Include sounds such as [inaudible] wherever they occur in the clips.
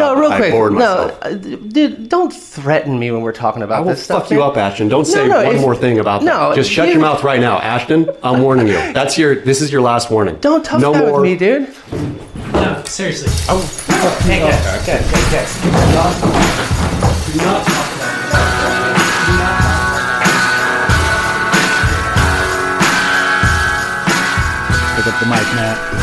No, real I quick. bored No, uh, dude, don't threaten me when we're talking about this stuff. I will this stuff. fuck you man. up, Ashton. Don't say No, no, one more thing about that. Just shut you- your mouth right now, Ashton. I'm warning you. That's your. This is your last warning. Don't talk no guy more. with me, dude. No, seriously. Oh, okay, okay, okay, okay. Do not talk about this. Pick up the mic, Matt.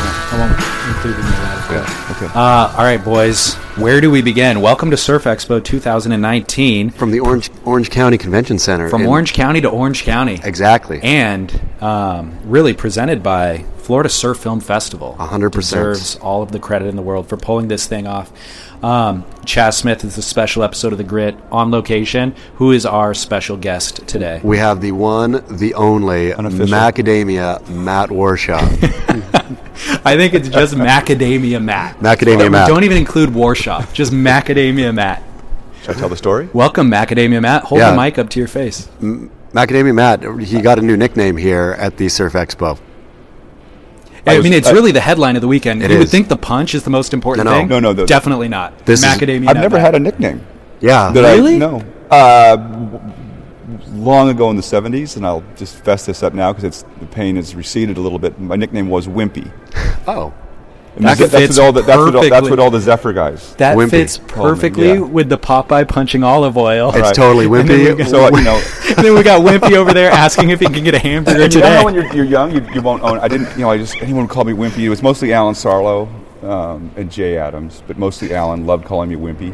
Won't include of that. Okay. Uh, all right, boys. Where do we begin? Welcome to Surf Expo 2019 From the Orange Orange County Convention Center. from in- Orange County to Orange County. Exactly. And um, really presented by Florida Surf Film Festival. Hundred percent. Deserves all of the credit in the world for pulling this thing off. Um, Chas Smith is a special episode of The Grit on location. Who is our special guest today? we have the one, the only Unofficial. Macadamia Matt Warshaw. [laughs] I think it's just Macadamia Matt. Macadamia Matt. Don't even include Warshaw. Just Macadamia Matt. Should I tell the story? Welcome, Macadamia Matt. Hold Yeah. the mic up to your face. Macadamia Matt. He got a new nickname here at the Surf Expo. I, was- mean, it's I- really the headline of the weekend. It you would think the punch is the most important No, no. thing. No, no, the- definitely not. This is- Macadamia. I've never had a nickname. Yeah. That Really? I, no. Uh, long ago in the 70s, and I'll just fess this up now because it's the pain has receded a little bit. My nickname was Wimpy. [laughs] Oh. And That that's, that's fits what all the, that's, what all, that's perfectly. what all the Zephyr guys. That Wimpy. fits Call me, perfectly yeah. with the Popeye punching olive oil. It's Right. totally And then we wimpy. got- So, you know, and [laughs] then we got Wimpy over there asking if he can get a hamburger And you know when you're, you're young, you, you won't own. I didn't, you know, I just anyone would call me Wimpy. It was mostly Allen Sarlo um, and Jay Adams, but mostly Allen loved calling me Wimpy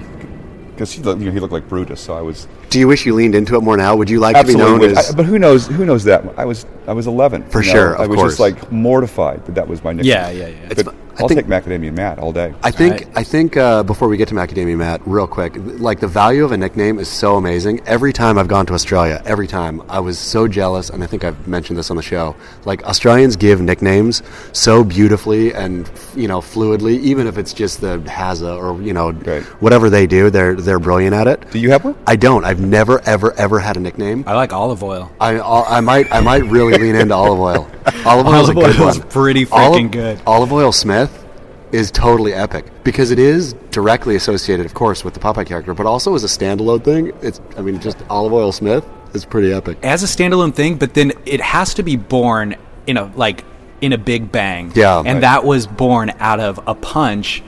because he, looked- you know, he looked like Brutus. So I was Do you wish you leaned into it more now? Would you like to be absolutely. known as? I- but who knows? Who knows that? I was I was 11 For you know? sure, of I was course. just like mortified that that was my nickname. Yeah, yeah, yeah. But fu- I I'll think- take Macadamia Matt all day. I think Right. I think uh, before we get to Macadamia Matt, real quick, like the value of a nickname is so amazing. Every time I've gone to Australia, every time I was so jealous, and I think I've mentioned this on the show. Like Australians give nicknames so beautifully and you know fluidly, even if it's just the Hazza or you know Right. whatever they do, they're they're brilliant at it. Do you have one? I don't. I've never ever ever had a nickname. I like olive oil. I uh, I might I might really lean into olive oil. [laughs] Olive oil is a good oil's one. pretty freaking olive, good. Olive oil Smith is totally epic because it is directly associated, of course, with the Popeye character, but also as a standalone thing. It's I mean, just olive oil Smith is pretty epic. As a standalone thing, but then it has to be born in a like in a big bang. Yeah. and Right. that was born out of a punch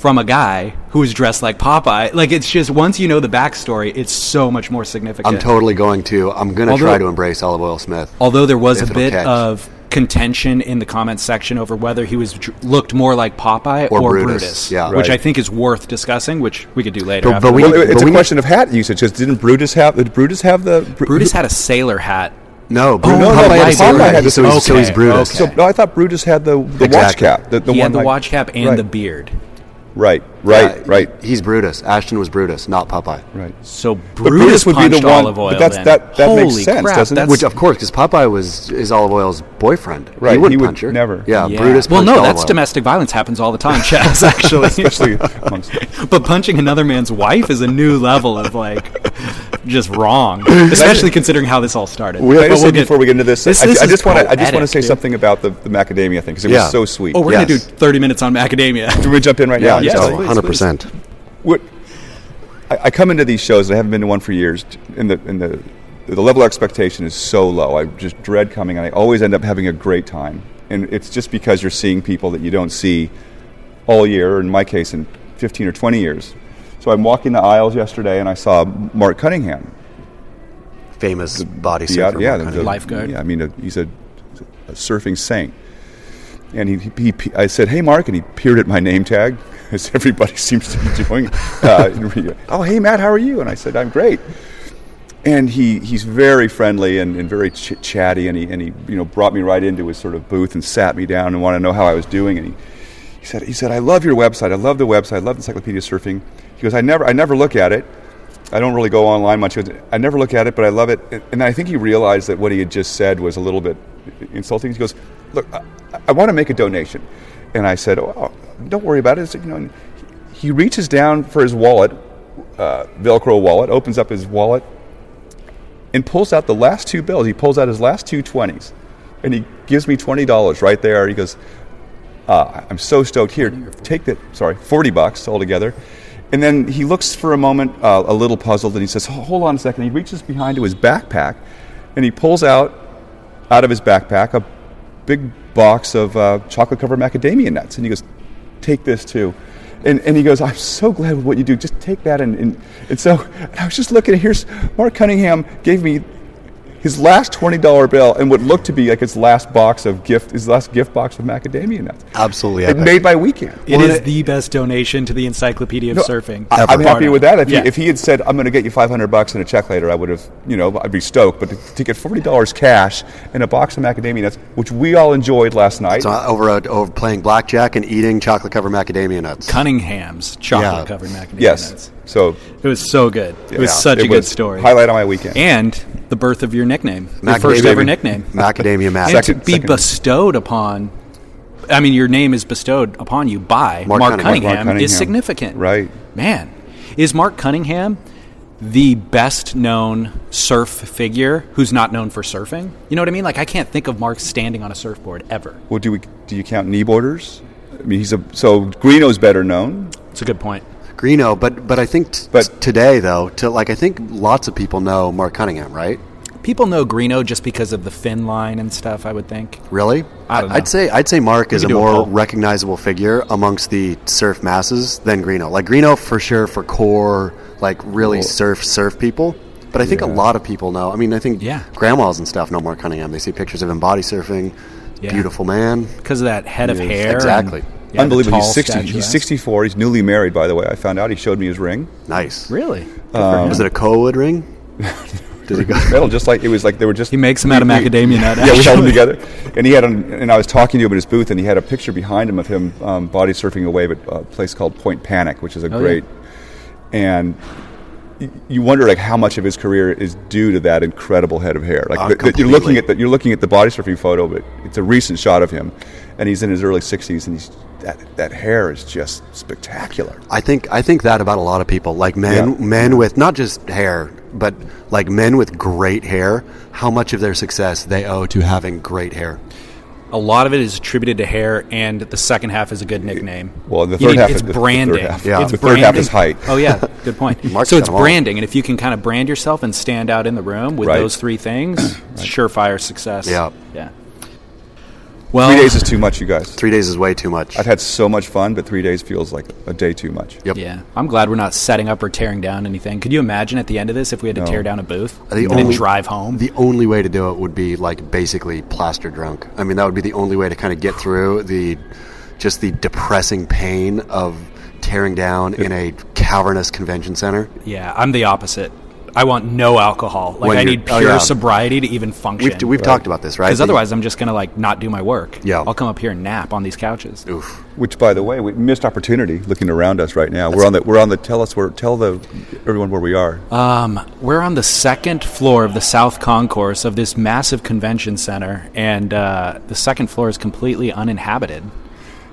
from a guy who is dressed like Popeye. Like it's just once you know the backstory, it's so much more significant. I'm totally going to. I'm going to Although- try to embrace olive oil Smith. Although there was a bit catch. of contention in the comments section over whether he was looked more like Popeye Or or, Brutus, Brutus, yeah. which Right. I think is worth discussing, which we could do later. But- but we- Well, it's but a we- question of hat usage. Because didn't Brutus have? Did Brutus have the? Bru- Brutus had a sailor hat. No, Oh, Brutus, no, Popeye no, had Popeye had the- so, he's, so he's Brutus. okay. So no, I thought Brutus had the, the watch cap. The, the he one had the like- watch cap and right. the beard. Right, right, Yeah, right, He's Brutus. Ashton was Brutus, not Popeye. right. So But Brutus, would be the one. olive oil. but that's then. that. That Holy makes sense, crap, doesn't it? Which, of course, because Popeye was is Olive Oyl's boyfriend. Right, He wouldn't he would punch her. never. Yeah, Yeah. Brutus. Well, no, Olive that's Oil. domestic violence happens all the time, [laughs] Chas. Actually, especially amongst. [laughs] but punching another man's wife is a new level of like [laughs] just wrong, [laughs] especially considering how this all started. Can I But we'll get- before we get into this, This- I, this I is just want to. I just want to say dude. something about the, the macadamia thing because it Yeah. was so sweet. Oh, we're Yes. gonna do thirty minutes on macadamia. [laughs] Can we jump in right Yeah, now? Yes, so 100%. what I, I come into these shows. and I haven't been to one for years, and the and the the level of expectation is so low. I just dread coming, and I always end up having a great time. And it's just because you're seeing people that you don't see all year. Or in my case, in 15 or 20 years. So I'm walking the aisles yesterday, and I saw Mark Cunningham. Famous body The- surfer. yeah, Mark the- Lifeguard. Yeah, I mean, a, he's a, a surfing saint. And he, he, he, I said, "Hey, Mark," and he peered at my name tag, [laughs] as everybody [laughs] seems to be doing. Uh, oh, hey, Matt, how are you? And I said, "I'm great." And he, he's very friendly and, and very ch- chatty, and he, and he you know brought me right into his sort of booth and sat me down and wanted to know how I was doing. And he, he said, he said, "I love your website. I love the website. I love Encyclopedia Surfing." He goes, "I never I never look at it. I don't really go online much. I never look at it, but I love it." And I think he realized that what he had just said was a little bit insulting. He goes, "Look, I, I want to make a donation," and I said, "Oh, don't worry about it." You know, he reaches down for his wallet, uh, Velcro wallet, opens up his wallet, and pulls out the last two bills. He pulls out his last two 20s, and he gives me $20 right there. He goes, uh, I'm so stoked. Here, take that, sorry, 40 bucks altogether. And then he looks for a moment, uh, a little puzzled, and he says, "Hold on a second. He reaches behind to his backpack, and he pulls out, out of his backpack, a big box of uh, chocolate-covered macadamia nuts, and he goes, "Take this too." And, and he goes, I'm so glad with what you do. Just take that and, and, and so and I was just looking. Here's Mark Cunningham gave me his last twenty dollar bill and what looked to be like his last box of gift, his last gift box of macadamia nuts. Absolutely It made my weekend. It Well, is it- the best donation to the Encyclopedia of No, Surfing. I, I'm happy with that. If, Yeah. he, if he had said, "I'm going to get you 500 bucks and a check later," I would have, you know, I'd be stoked. But to, to get 40 dollars cash and a box of macadamia nuts, which we all enjoyed last night, So over, uh, over playing blackjack and eating chocolate covered macadamia nuts. Cunningham's chocolate covered macadamia yes. nuts. So It was so good. It was such it a good story. Highlight of my weekend. and the birth of your nickname, your first ever nickname, Macadamia Matt. and Second- to be second. bestowed upon. I mean, your name is bestowed upon you by Mark Mark, Cunningham. Cunningham, Mark Cunningham. is significant, Right. Man, is Mark Cunningham the best known surf figure who's not known for surfing? You know what I mean? Like, I can't think of Mark standing on a surfboard ever. well, do we do you count kneeboarders? I mean, he's a so Greenough's better known. It's a good point. Greenough, but but I think t- But- today though, to like I think lots of people know Mark Cunningham, right? People know Greenough just because of the fin line and stuff. I would think. Really? I don't know. I'd say I'd say Mark is a could do a more recognizable figure amongst the surf masses than Greenough. Like Greenough for sure for core like really Well- surf surf people. But I think a lot of people know. I mean, I think Yeah. grandmas and stuff know Mark Cunningham. They see pictures of him body surfing. Yeah. Beautiful man. because of that head of Yes, hair. exactly. and- yeah, Unbelievable. He's 60. statuesque. He's 64. He's newly married, by the way. I found out. He showed me his ring. Nice. Really? Was it a Colwood ring? [laughs] Does he go? Metal, just like it was like they were just. He makes them out of we- we- macadamia [laughs] nut, Yeah, we held them together, and he had. An, and I was talking to him at his booth, and he had a picture behind him of him um, body surfing a wave at a place called Point Panic, which is a Oh, great. And you wonder like how much of his career is due to that incredible head of hair. Like Uh, the- the- you're looking at the you're looking at the body surfing photo, but it's a recent shot of him, and he's in his early 60s, and he's that that hair is just spectacular. I think I think that about a lot of people, like men, Yeah. men with not just hair, but like men with great hair. How much of their success they owe to having great hair? A lot of it is attributed to hair, and the second half is a good nickname. Well, the third need- half it's is- the branding. half. Yeah. it's The third half is height. Oh yeah, [laughs] good point. So it's got 'em all. branding, and if you can kind of brand yourself and stand out in the room with Right. those three things, it's surefire success. Yeah. yeah. Well, Three days is too much, you guys. Three days is way too much. I've had so much fun, but three days feels like a day too much. Yep. Yeah, I'm glad we're not setting up or tearing down anything. Could you imagine at the end of this if we had to No. tear down a booth The and only- then drive home? The only way to do it would be like basically plaster drunk. I mean, that would be the only way to kind of get through the just the depressing pain of tearing down in a cavernous convention center. yeah, I'm the opposite. I want no alcohol. Like When I you're- need oh, pure yeah. sobriety to even function. We've, we've talked about this, right? Because The- otherwise, I'm just gonna like not do my work. Yeah. I'll come up here and nap on these couches. oof. Which, by the way, we missed opportunity looking around us right now. we're on the we're on the tell us where tell the everyone where we are. Um, we're on the second floor of the South Concourse of this massive convention center, and uh, the second floor is completely uninhabited.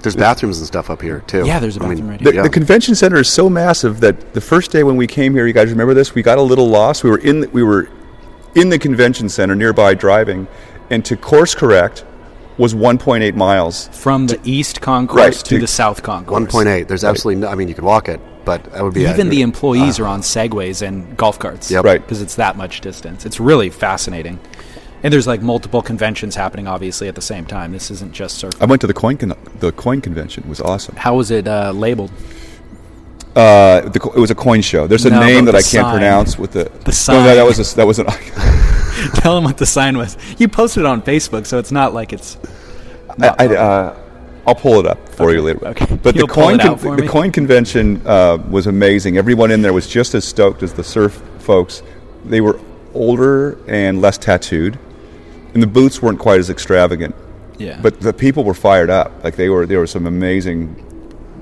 There's bathrooms and stuff up here too. Yeah, there's a I mean, bathroom right The, here. the convention center is so massive that the first day when we came here, you guys remember this? We got a little lost. We were in the, we were in the convention center nearby driving, and to course correct was 1.8 miles. From the East Concourse Right, to to- the South Concourse. 1.8. There's absolutely no. I mean, you could walk it, but that would be Even a, the employees ah. are on segways and golf carts. Yeah, Right. Because it's that much distance. It's really fascinating. And there's like multiple conventions happening, obviously, at the same time. This isn't just surfing. I went to the coin con- the coin convention. It was awesome. How was it uh, labeled? Uh, the, co- it was a coin show. There's a No, name that I can't sign. pronounce with the The sign. no, that was a, that was an. [laughs] Tell them what the sign was. You posted it on Facebook, so it's not like it's. I, I, uh, I'll pull it up for you later. okay. But You'll the coin for the coin convention uh, was amazing. Everyone in there was just as stoked as the surf folks. They were older and less tattooed, and the boots weren't quite as extravagant. Yeah. But the people were fired up. Like they were. There were some amazing,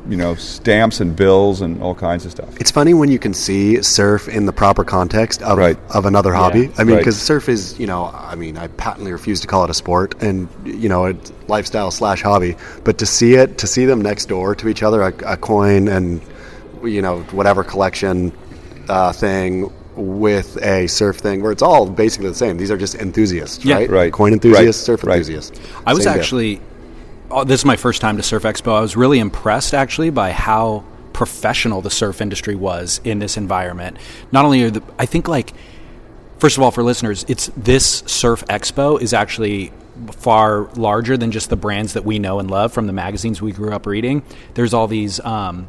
you know, stamps and bills and all kinds of stuff. It's funny when you can see surf in the proper context of, Right. of another hobby. I mean, Right. because surf is, you know, I mean, I patently refuse to call it a sport and, you know, a lifestyle slash hobby. But to see it, to see them next door to each other, a, a coin and, you know, whatever collection uh, thing with a surf thing where it's all basically the same. These are just enthusiasts, Yeah. right? Right. Coin enthusiasts, Right. surf Right. enthusiasts. I was Same actually. Oh, this is my first time to Surf Expo. I was really impressed actually by how professional the surf industry was in this environment. Not only are the, I think like, first of all, for listeners, it's this Surf Expo is actually far larger than just the brands that we know and love from the magazines we grew up reading. There's all these um,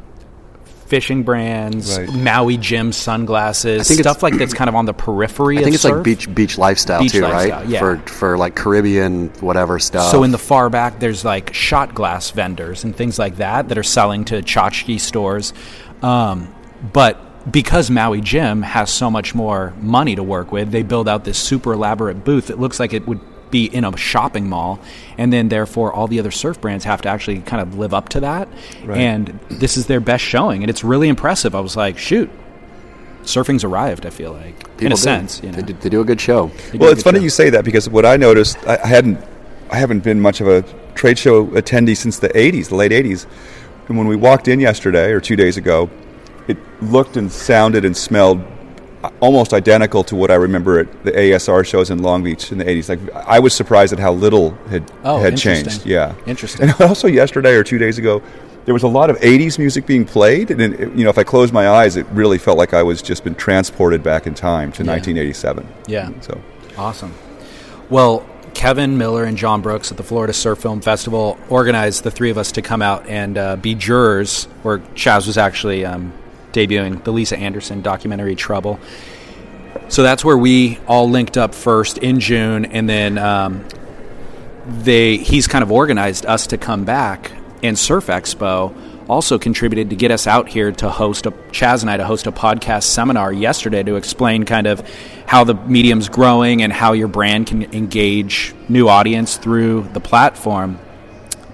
fishing brands, Right. Maui Jim sunglasses, think stuff like that's kind of on the periphery. I think of it's surf. like beach beach lifestyle Beach too, lifestyle, right? yeah. For for like Caribbean whatever stuff. So in the far back, there's like shot glass vendors and things like that that are selling to tchotchke stores. Um, but because Maui Jim has so much more money to work with, they build out this super elaborate booth that looks like it would be in a shopping mall, and then therefore all the other surf brands have to actually kind of live up to that. And this is their best showing, and it's really impressive. I was like, shoot. Surfing's arrived. I feel like, in a do. sense, you know. they, do, they do a good show. They Well, it's funny job. you say that because what I noticed, I, I hadn't, I haven't been much of a trade show attendee since the '80s, the late '80s. And when we walked in yesterday or two days ago, it looked and sounded and smelled almost identical to what I remember at the ASR shows in Long Beach in the '80s. Like I was surprised at how little had Oh, had changed. Yeah, Interesting. And [laughs] also yesterday or two days ago. There was a lot of '80s music being played, and it, you know, if I closed my eyes, it really felt like I was just been transported back in time to Yeah. 1987. Yeah. So Awesome. Well, Kevin Miller and John Brooks at the Florida Surf Film Festival organized the three of us to come out and uh, be jurors, where Chas was actually um, debuting the Lisa Andersen documentary Trouble. So that's where we all linked up first in June, and then um, they he's kind of organized us to come back, and Surf Expo also contributed to get us out here to host a Chas and I to host a podcast seminar yesterday to explain kind of how the medium's growing and how your brand can engage new audience through the platform.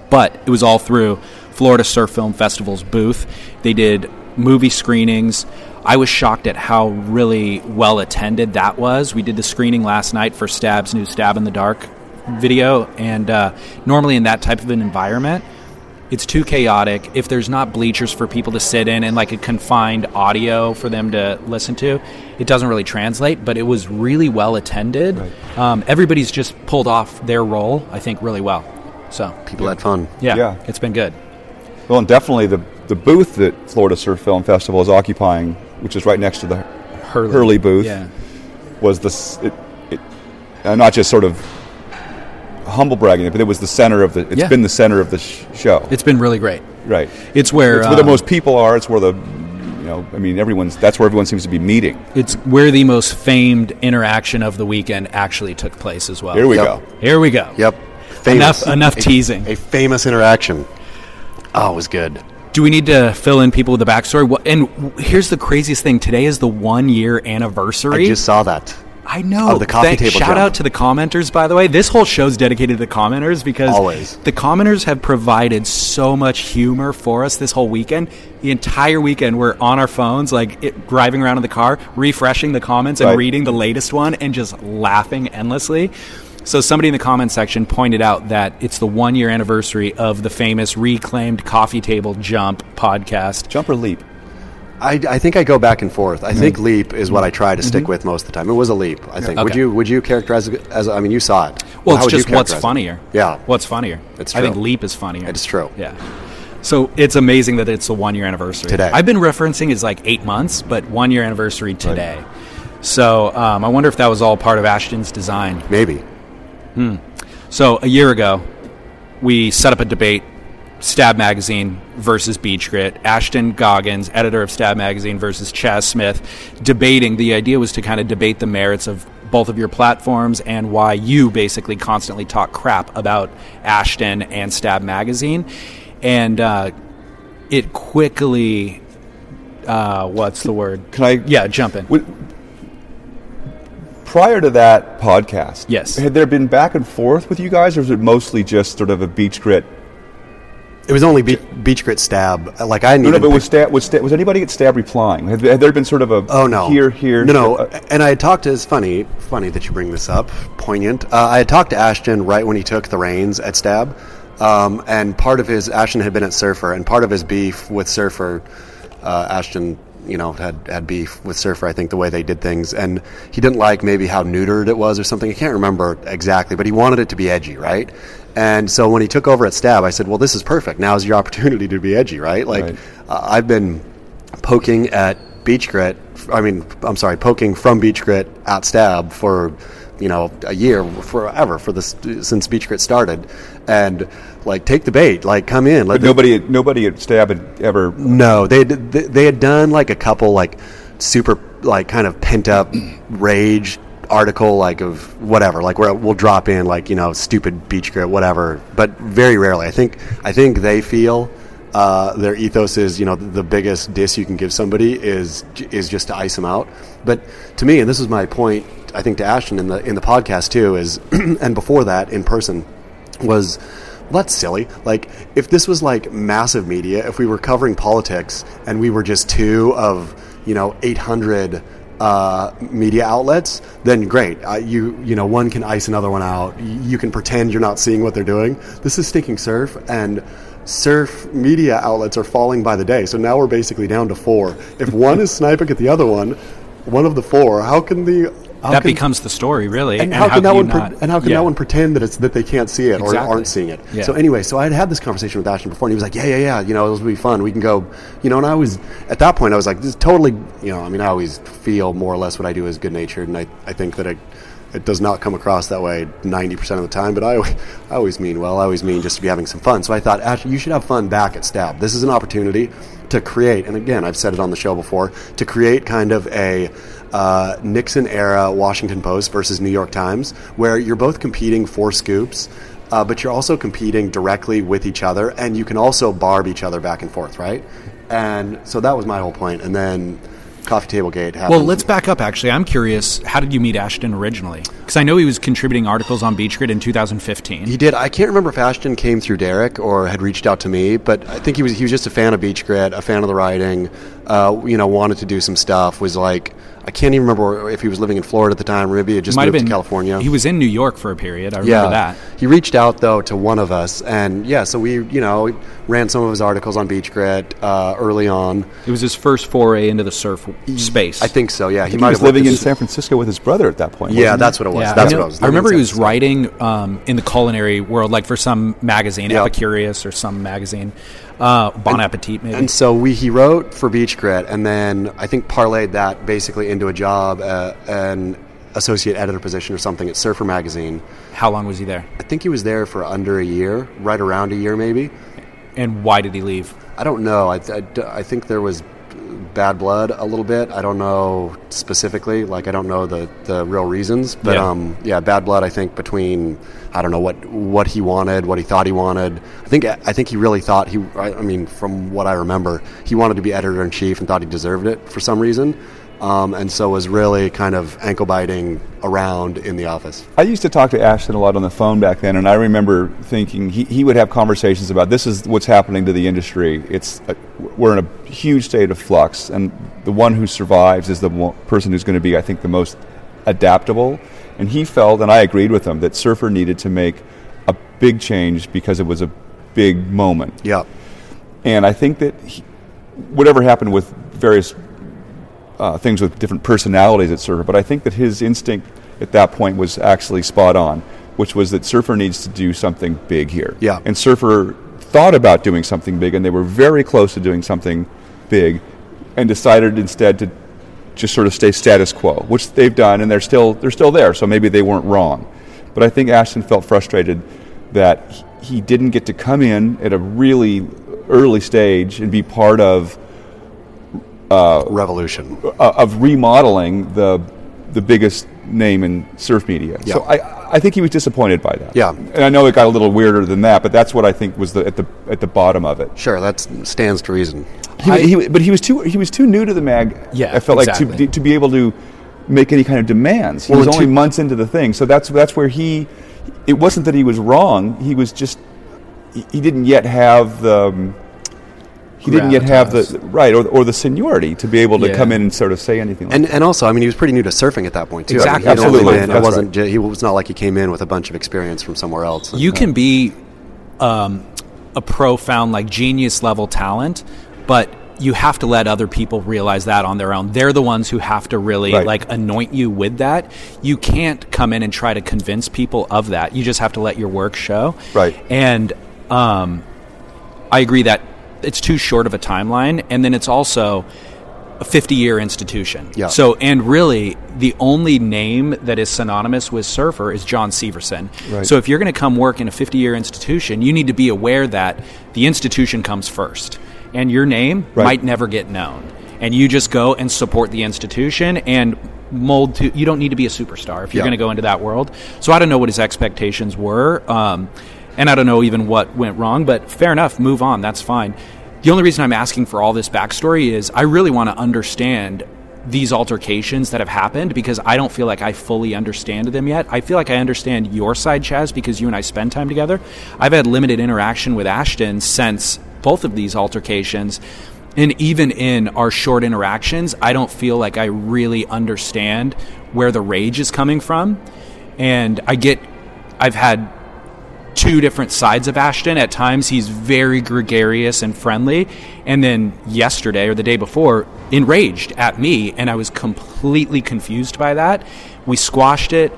But it was all through Florida Surf Film Festival's booth. They did movie screenings. I was shocked at how really well attended that was. We did the screening last night for Stab's new Stab in the Dark video, and uh, normally in that type of an environment, it's too chaotic. If there's not bleachers for people to sit in and like a confined audio for them to listen to, it doesn't really translate. But it was really well attended. Um, everybody's just pulled off their role, I think, really well. So People had fun. yeah, Yeah. it's been good. Well, and definitely the the booth that Florida Surf Film Festival is occupying, which is right next to the Hurley, Hurley booth, Yeah, was the s- it, it, uh, not just sort of humble bragging, but it was the center of the. It's Yeah. been the center of the sh- show, it's been really great. right? It's where It's where the um, most people are. It's where the you know, I mean, everyone's. That's where everyone seems to be meeting. It's where the most famed interaction of the weekend actually took place as well. Here we Yep. go. Here we go. Yep. Enough- enough A- teasing. A famous interaction. Oh, it was good. Do we need to fill in people with the backstory? And here's the craziest thing: today is the one year anniversary. I just saw that. I know. Of the coffee Thank- table Shout jump. out to the commenters, by the way. This whole show's dedicated to the commenters because Always. the commenters have provided so much humor for us this whole weekend. The entire weekend, we're on our phones, like it, driving around in the car, refreshing the comments and Right. reading the latest one, and just laughing endlessly. So somebody in the comment section pointed out that it's the one year anniversary of the famous reclaimed coffee table jump podcast. Jump or leap. I, I think I go back and forth. I think leap is what I try to stick with most of the time. It was a leap. I think. Would you Would you characterize it as? I mean, you saw it. Well, How it's just what's characterize it? funnier. Yeah. What's funnier? It's I think. Leap is funnier. It's true. Yeah. So it's amazing that it's a one year anniversary. Today. I've been referencing it's like eight months, but one year anniversary today. So um, I wonder if that was all part of Ashton's design. Maybe. So a year ago, we set up a debate Stab Magazine versus Beach Grit. Ashton Goggans, editor of Stab Magazine, versus Chas Smith, debating. The idea was to kind of debate the merits of both of your platforms and why you basically constantly talk crap about Ashton and Stab Magazine. And uh, it quickly, uh, what's the word? Can I? Yeah, jump in. Would- prior to that podcast, Yes. had there been back and forth with you guys, or was it mostly just sort of a beach grit? It was only be- beach grit stab. Like I No, no, needed. but was stab, was, stab, was anybody at stab replying? Had, had there been sort of a Oh no! here here? No, no. uh, and I had talked to. It's funny, funny that you bring this up. Poignant. Uh, I had talked to Ashton right when he took the reins at Stab, um, and part of his Ashton had been at Surfer, and part of his beef with Surfer, uh, Ashton you know had had beef with Surfer. I think the way they did things, and he didn't like maybe how neutered it was or something. I can't remember exactly, but he wanted it to be edgy, right? And so when he took over at Stab, I said, "Well, this is perfect. Now is your opportunity to be edgy, right? Like Right. uh, I've been poking at Beach Grit. I mean, I'm sorry, poking from Beach Grit at Stab for you know a year, forever for this since Beach Grit started, and like take the bait, like come in. Let But nobody, nobody at Stab had ever. no, they had- they they had done like a couple like super like kind of pent up rage article like of whatever like where we'll drop in like you know stupid beach grit whatever but very rarely i think i think they feel uh, their ethos is you know the biggest diss you can give somebody is is just to ice them out but to me and this is my point i think to ashton in the in the podcast too is [clears throat] and before that in person was well, that's silly. Like, if this was like massive media, if we were covering politics and we were just two of, you know, 800 uh, media outlets, then great. Uh, you, you know, one can ice another one out. You can pretend you're not seeing what they're doing. This is stinking surf, and surf media outlets are falling by the day. So now we're basically down to four. If one is sniping at the other one, one of the four, how can the how that can- becomes the story, really. and, how, can that one? Not- and how can Yeah. that one pretend that it's that they can't see it or aren't seeing it? Yeah. So anyway, so I had had this conversation with Ashton before, and he was like, "Yeah, yeah, yeah. You know, this will be fun. We can go. You know." And I was at that point, I was like, "This is totally. You know, I mean, I always feel more or less what I do is good natured, and I, I think that it, it does not come across that way ninety percent of the time. But I, always- I always mean well. I always mean just to be having some fun. So I thought, Ashton, you should have fun back at Stab. This is an opportunity to create, and again, I've said it on the show before, to create kind of a uh, Nixon era Washington Post versus New York Times, where you're both competing for scoops, uh, but you're also competing directly with each other, and you can also barb each other back and forth, right? And so that was my whole point. And then Coffee Table Gate happened. Well, let's back up. Actually, I'm curious. How did you meet Ashton originally? Because I know he was contributing articles on Beach Grit in 2015. He did. I can't remember if Ashton came through Derek or had reached out to me, but I think he was he was just a fan of Beach Grit, a fan of the writing. Uh, you know, wanted to do some stuff. Was like I can't even remember if he was living in Florida at the time, or maybe he had just Might have moved been to California. He was in New York for a period. I remember that. He reached out though to one of us, and yeah, so we you know ran some of his articles on Beach Grit uh, early on. It was his first foray into the surf space. I think so. Yeah, He, might was have worked living in San Francisco with his brother at that point. Yeah, wasn't he? that's what it was. Yeah, That's I, what know- I was. I remember he was writing um, in the culinary world, like for some magazine, Yeah. Epicurious or some magazine, uh, Bon Appetit, maybe. And so we he wrote for Beach Grit, and then I think parlayed that basically into a job, uh, an associate editor position or something at Surfer Magazine. How long was he there? I think he was there for under a year, right around a year maybe. And why did he leave? I don't know. I, I, I think there was bad blood a little bit. I don't know specifically. Like I don't know the, the real reasons, but Yeah. um, yeah, bad blood. I think between I don't know what what he wanted, what he thought he wanted. I think I think he really thought he. I I mean, from what I remember, he wanted to be editor in chief and thought he deserved it for some reason. Um, and so was really kind of ankle biting around in the office. I used to talk to Ashton a lot on the phone back then, and I remember thinking he, he would have conversations about this is what's happening to the industry. It's a, we're in a huge state of flux, and the one who survives is the one, person who's going to be, I think, the most adaptable. And he felt, and I agreed with him, that Surfer needed to make a big change because it was a big moment. Yeah. And I think that he, whatever happened with various uh, things with different personalities at Surfer, but I think that his instinct at that point was actually spot on, which was that Surfer needs to do something big here. Yeah. And Surfer thought about doing something big, and they were very close to doing something big, and decided instead to just sort of stay status quo, which they've done, and they're still they're still there. So maybe they weren't wrong, but I think Ashton felt frustrated that he- he didn't get to come in at a really early stage and be part of Revolution. uh, of remodeling the the biggest name in surf media. So I, I think he was disappointed by that. Yeah. and I know it got a little weirder than that, but that's what I think was the, at the at the bottom of it. Sure, that stands to reason. He, he, but he was too he was too new to the mag. Yeah, I felt exactly. like to, to be able to make any kind of demands. He Well, was only two- months into the thing, so that's that's where he. It wasn't that he was wrong. He was just he, he didn't yet have the. um, he didn't yet have the right or, or the seniority to be able to Yeah. come in and sort of say anything. Like And and also, I mean, he was pretty new to surfing at that point too. I mean, Exactly. he had only Absolutely. been- it wasn't. right. ju- He was not like he came in with a bunch of experience from somewhere else. You can be um, a profound, like genius level talent, but you have to let other people realize that on their own. They're the ones who have to really Right. like anoint you with that. You can't come in and try to convince people of that. You just have to let your work show. Right. And um, I agree that it's too short of a timeline, and then it's also a 50 year institution. Yeah. So, and really, the only name that is synonymous with Surfer is John Severson. Right. So, if you're going to come work in a 50 year institution, you need to be aware that the institution comes first, and your name Right. might never get known. And you just go and support the institution and mold to. You don't need to be a superstar if you're Yeah. going to go into that world. So, I don't know what his expectations were. Um, and I don't know even what went wrong, but fair enough, move on, that's fine. The only reason I'm asking for all this backstory is I really want to understand these altercations that have happened because I don't feel like I fully understand them yet. I feel like I understand your side, Chas, because you and I spend time together. I've had limited interaction with Ashton since both of these altercations. And even in our short interactions, I don't feel like I really understand where the rage is coming from. And I get, I've had two different sides of Ashton. At times, he's very gregarious and friendly, and then yesterday or the day before, enraged at me, and I was completely confused by that. We squashed it.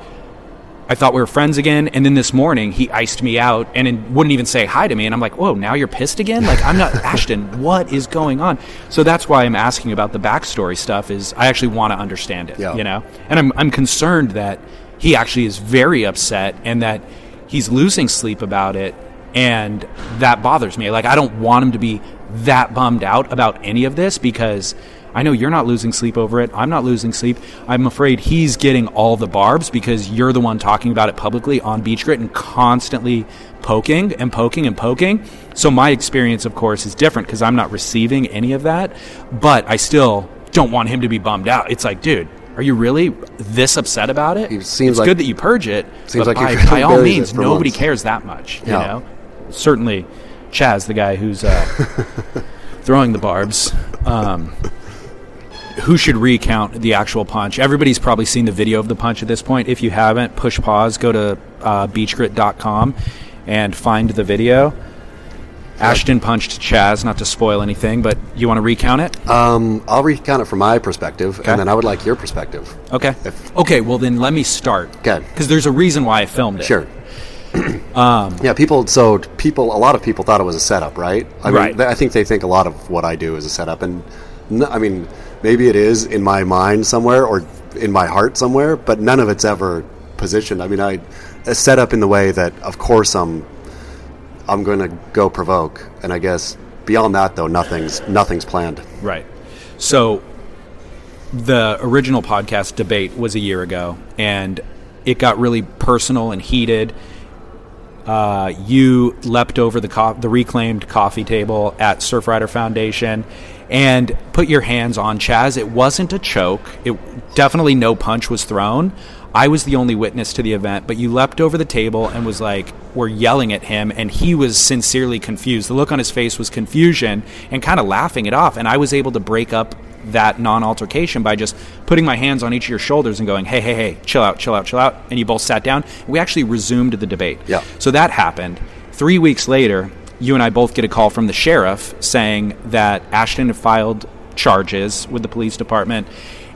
I thought we were friends again, and then this morning he iced me out and wouldn't even say hi to me. And I'm like, "Whoa, now you're pissed again? Like I'm not [laughs] Ashton. What is going on?" So that's why I'm asking about the backstory stuff. Is I actually want to understand it, Yeah. you know, and I'm I'm concerned that he actually is very upset and that he's losing sleep about it, and that bothers me. Like I don't want him to be that bummed out about any of this because I know you're not losing sleep over it. I'm not losing sleep. I'm afraid he's getting all the barbs because you're the one talking about it publicly on Beach Grit and constantly poking and poking and poking. So my experience, of course, is different because I'm not receiving any of that. But I still don't want him to be bummed out. It's like, dude. Are you really this upset about it? It seems it's like- good that you purge it. Seems but like by, by all means, nobody months. cares that much. You Yeah. know, certainly, Chas, the guy who's uh, [laughs] throwing the barbs. Um, who should recount the actual punch? Everybody's probably seen the video of the punch at this point. If you haven't, push pause, go to uh, beachgrit.com and find the video. Ashton punched Chas, not to spoil anything, but you want to recount it? Um, I'll recount it from my perspective, Okay. and then I would like your perspective. Okay. If- Okay, well, then let me start. Okay. Because there's a reason why I filmed it. Sure. um, [clears throat] yeah, people. So people, a lot of people thought it was a setup, right? I mean, Right. th- I think they think a lot of what I do is a setup, and I mean, maybe it is in my mind somewhere or in my heart somewhere, but none of it's ever positioned. I mean, I a setup in the way that, of course, I'm I'm going to go provoke, and I guess beyond that, though, nothing's nothing's planned. Right. So the original podcast debate was a year ago, and it got really personal and heated. Uh, you leapt over the co- the reclaimed coffee table at Surfrider Foundation and put your hands on Chas. It wasn't a choke. It definitely no punch was thrown. I was the only witness to the event, but you leapt over the table and was like, "We're yelling at him," and he was sincerely confused. The look on his face was confusion and kind of laughing it off. And I was able to break up that non-altercation by just putting my hands on each of your shoulders and going, "Hey, hey, hey, chill out, chill out, chill out." And you both sat down. We actually resumed the debate. Yeah. So that happened. Three weeks later, you and I both get a call from the sheriff saying that Ashton had filed charges with the police department,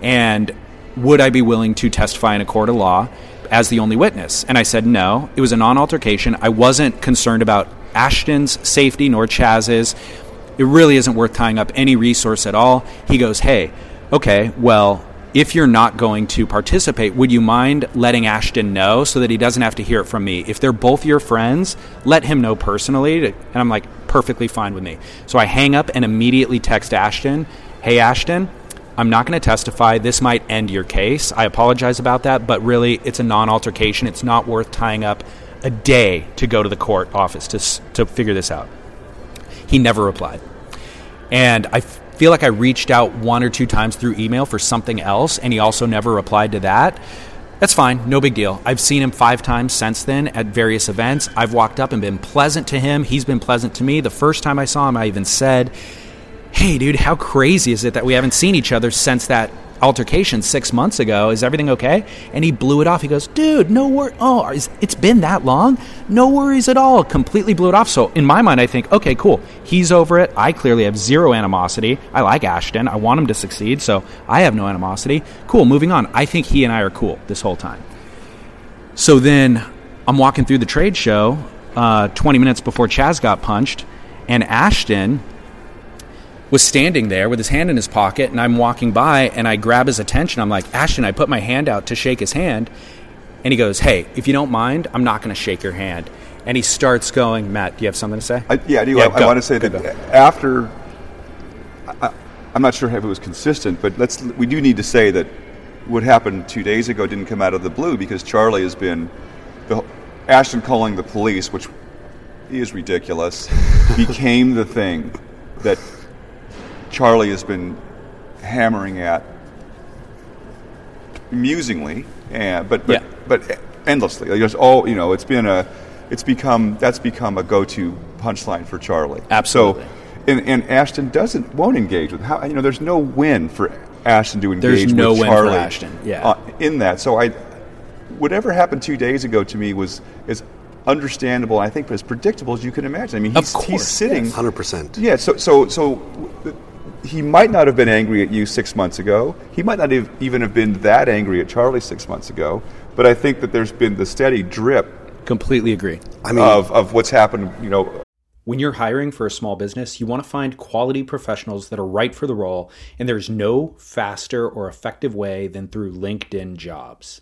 and would I be willing to testify in a court of law as the only witness? And I said no. It was a non-altercation. I wasn't concerned about Ashton's safety nor Chas's. It really isn't worth tying up any resource at all. He goes, "Hey, okay, well." If you're not going to participate, would you mind letting Ashton know so that he doesn't have to hear it from me? If they're both your friends, let him know personally. And I'm like, perfectly fine with me. So I hang up and immediately text Ashton, Hey, Ashton, I'm not going to testify. This might end your case. I apologize about that, but really, it's a non altercation. It's not worth tying up a day to go to the court office to, to figure this out. He never replied. And I feel like I reached out one or two times through email for something else, and he also never replied to that. That's fine, no big deal. I've seen him five times since then at various events. I've walked up and been pleasant to him. He's been pleasant to me. The first time I saw him, I even said, Hey, dude, how crazy is it that we haven't seen each other since that altercation six months ago. Is everything okay? And he blew it off. He goes, dude, no worries. Oh, it's been that long? No worries at all. Completely blew it off. So in my mind, I think, okay, cool. He's over it. I clearly have zero animosity. I like Ashton. I want him to succeed. So I have no animosity. Cool. Moving on. I think he and I are cool this whole time. So then I'm walking through the trade show uh, 20 minutes before Chas got punched, and Ashton was standing there with his hand in his pocket, and I'm walking by and I grab his attention. I'm like, Ashton, I put my hand out to shake his hand, and he goes, Hey, if you don't mind, I'm not going to shake your hand. And he starts going, Matt, do you have something to say? I, yeah, I do. Yeah, I, I want to say Go, that go. after, I, I'm not sure if it was consistent, but let's we do need to say that what happened two days ago didn't come out of the blue because Charlie has been, the, Ashton calling the police, which is ridiculous, [laughs] became the thing that Charlie has been hammering at amusingly, and but but, Yeah. but endlessly. Like, Just all you know, it's been a, it's become that's become a go-to punchline for Charlie. Absolutely. So, and, and Ashton doesn't won't engage with how you know. There's no win for Ashton to engage There's no with win for Charlie. Ashton, yeah. uh, in that. So I, whatever happened two days ago to me was as understandable. I think as predictable as you can imagine. I mean, Of he's, course, he's sitting. yes. 100%. Yeah, so so so w- he might not have been angry at you six months ago. He might not have even have been that angry at Charlie six months ago. But I think that there's been the steady drip Completely agree. I mean, of, of what's happened. You know, When you're hiring for a small business, you want to find quality professionals that are right for the role, and there's no faster or effective way than through LinkedIn jobs.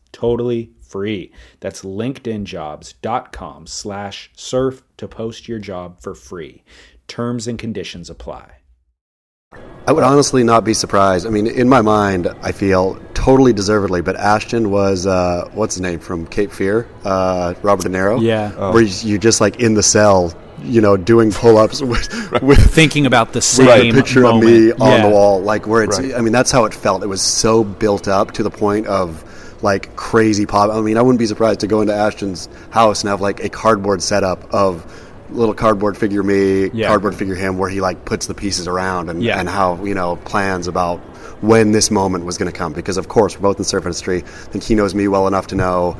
totally free that's linkedinjobs.com slash surf to post your job for free terms and conditions apply I would honestly not be surprised. I mean, in my mind, I feel totally deservedly, but Ashton was, uh, what's his name, from Cape Fear? Uh, Robert De Niro? Yeah. Oh. Where you're just like in the cell, you know, doing pull ups [laughs] with, with, thinking about the with same a picture moment. of me on Yeah. the wall. Like, where it's, Right. I mean, that's how it felt. It was so built up to the point of like crazy pop. I mean, I wouldn't be surprised to go into Ashton's house and have like a cardboard setup of little cardboard figure me, Yeah. cardboard figure him, where he like puts the pieces around and, Yeah. and how, you know, plans about when this moment was going to come. Because, of course, we're both in the surf industry. I think he knows me well enough to know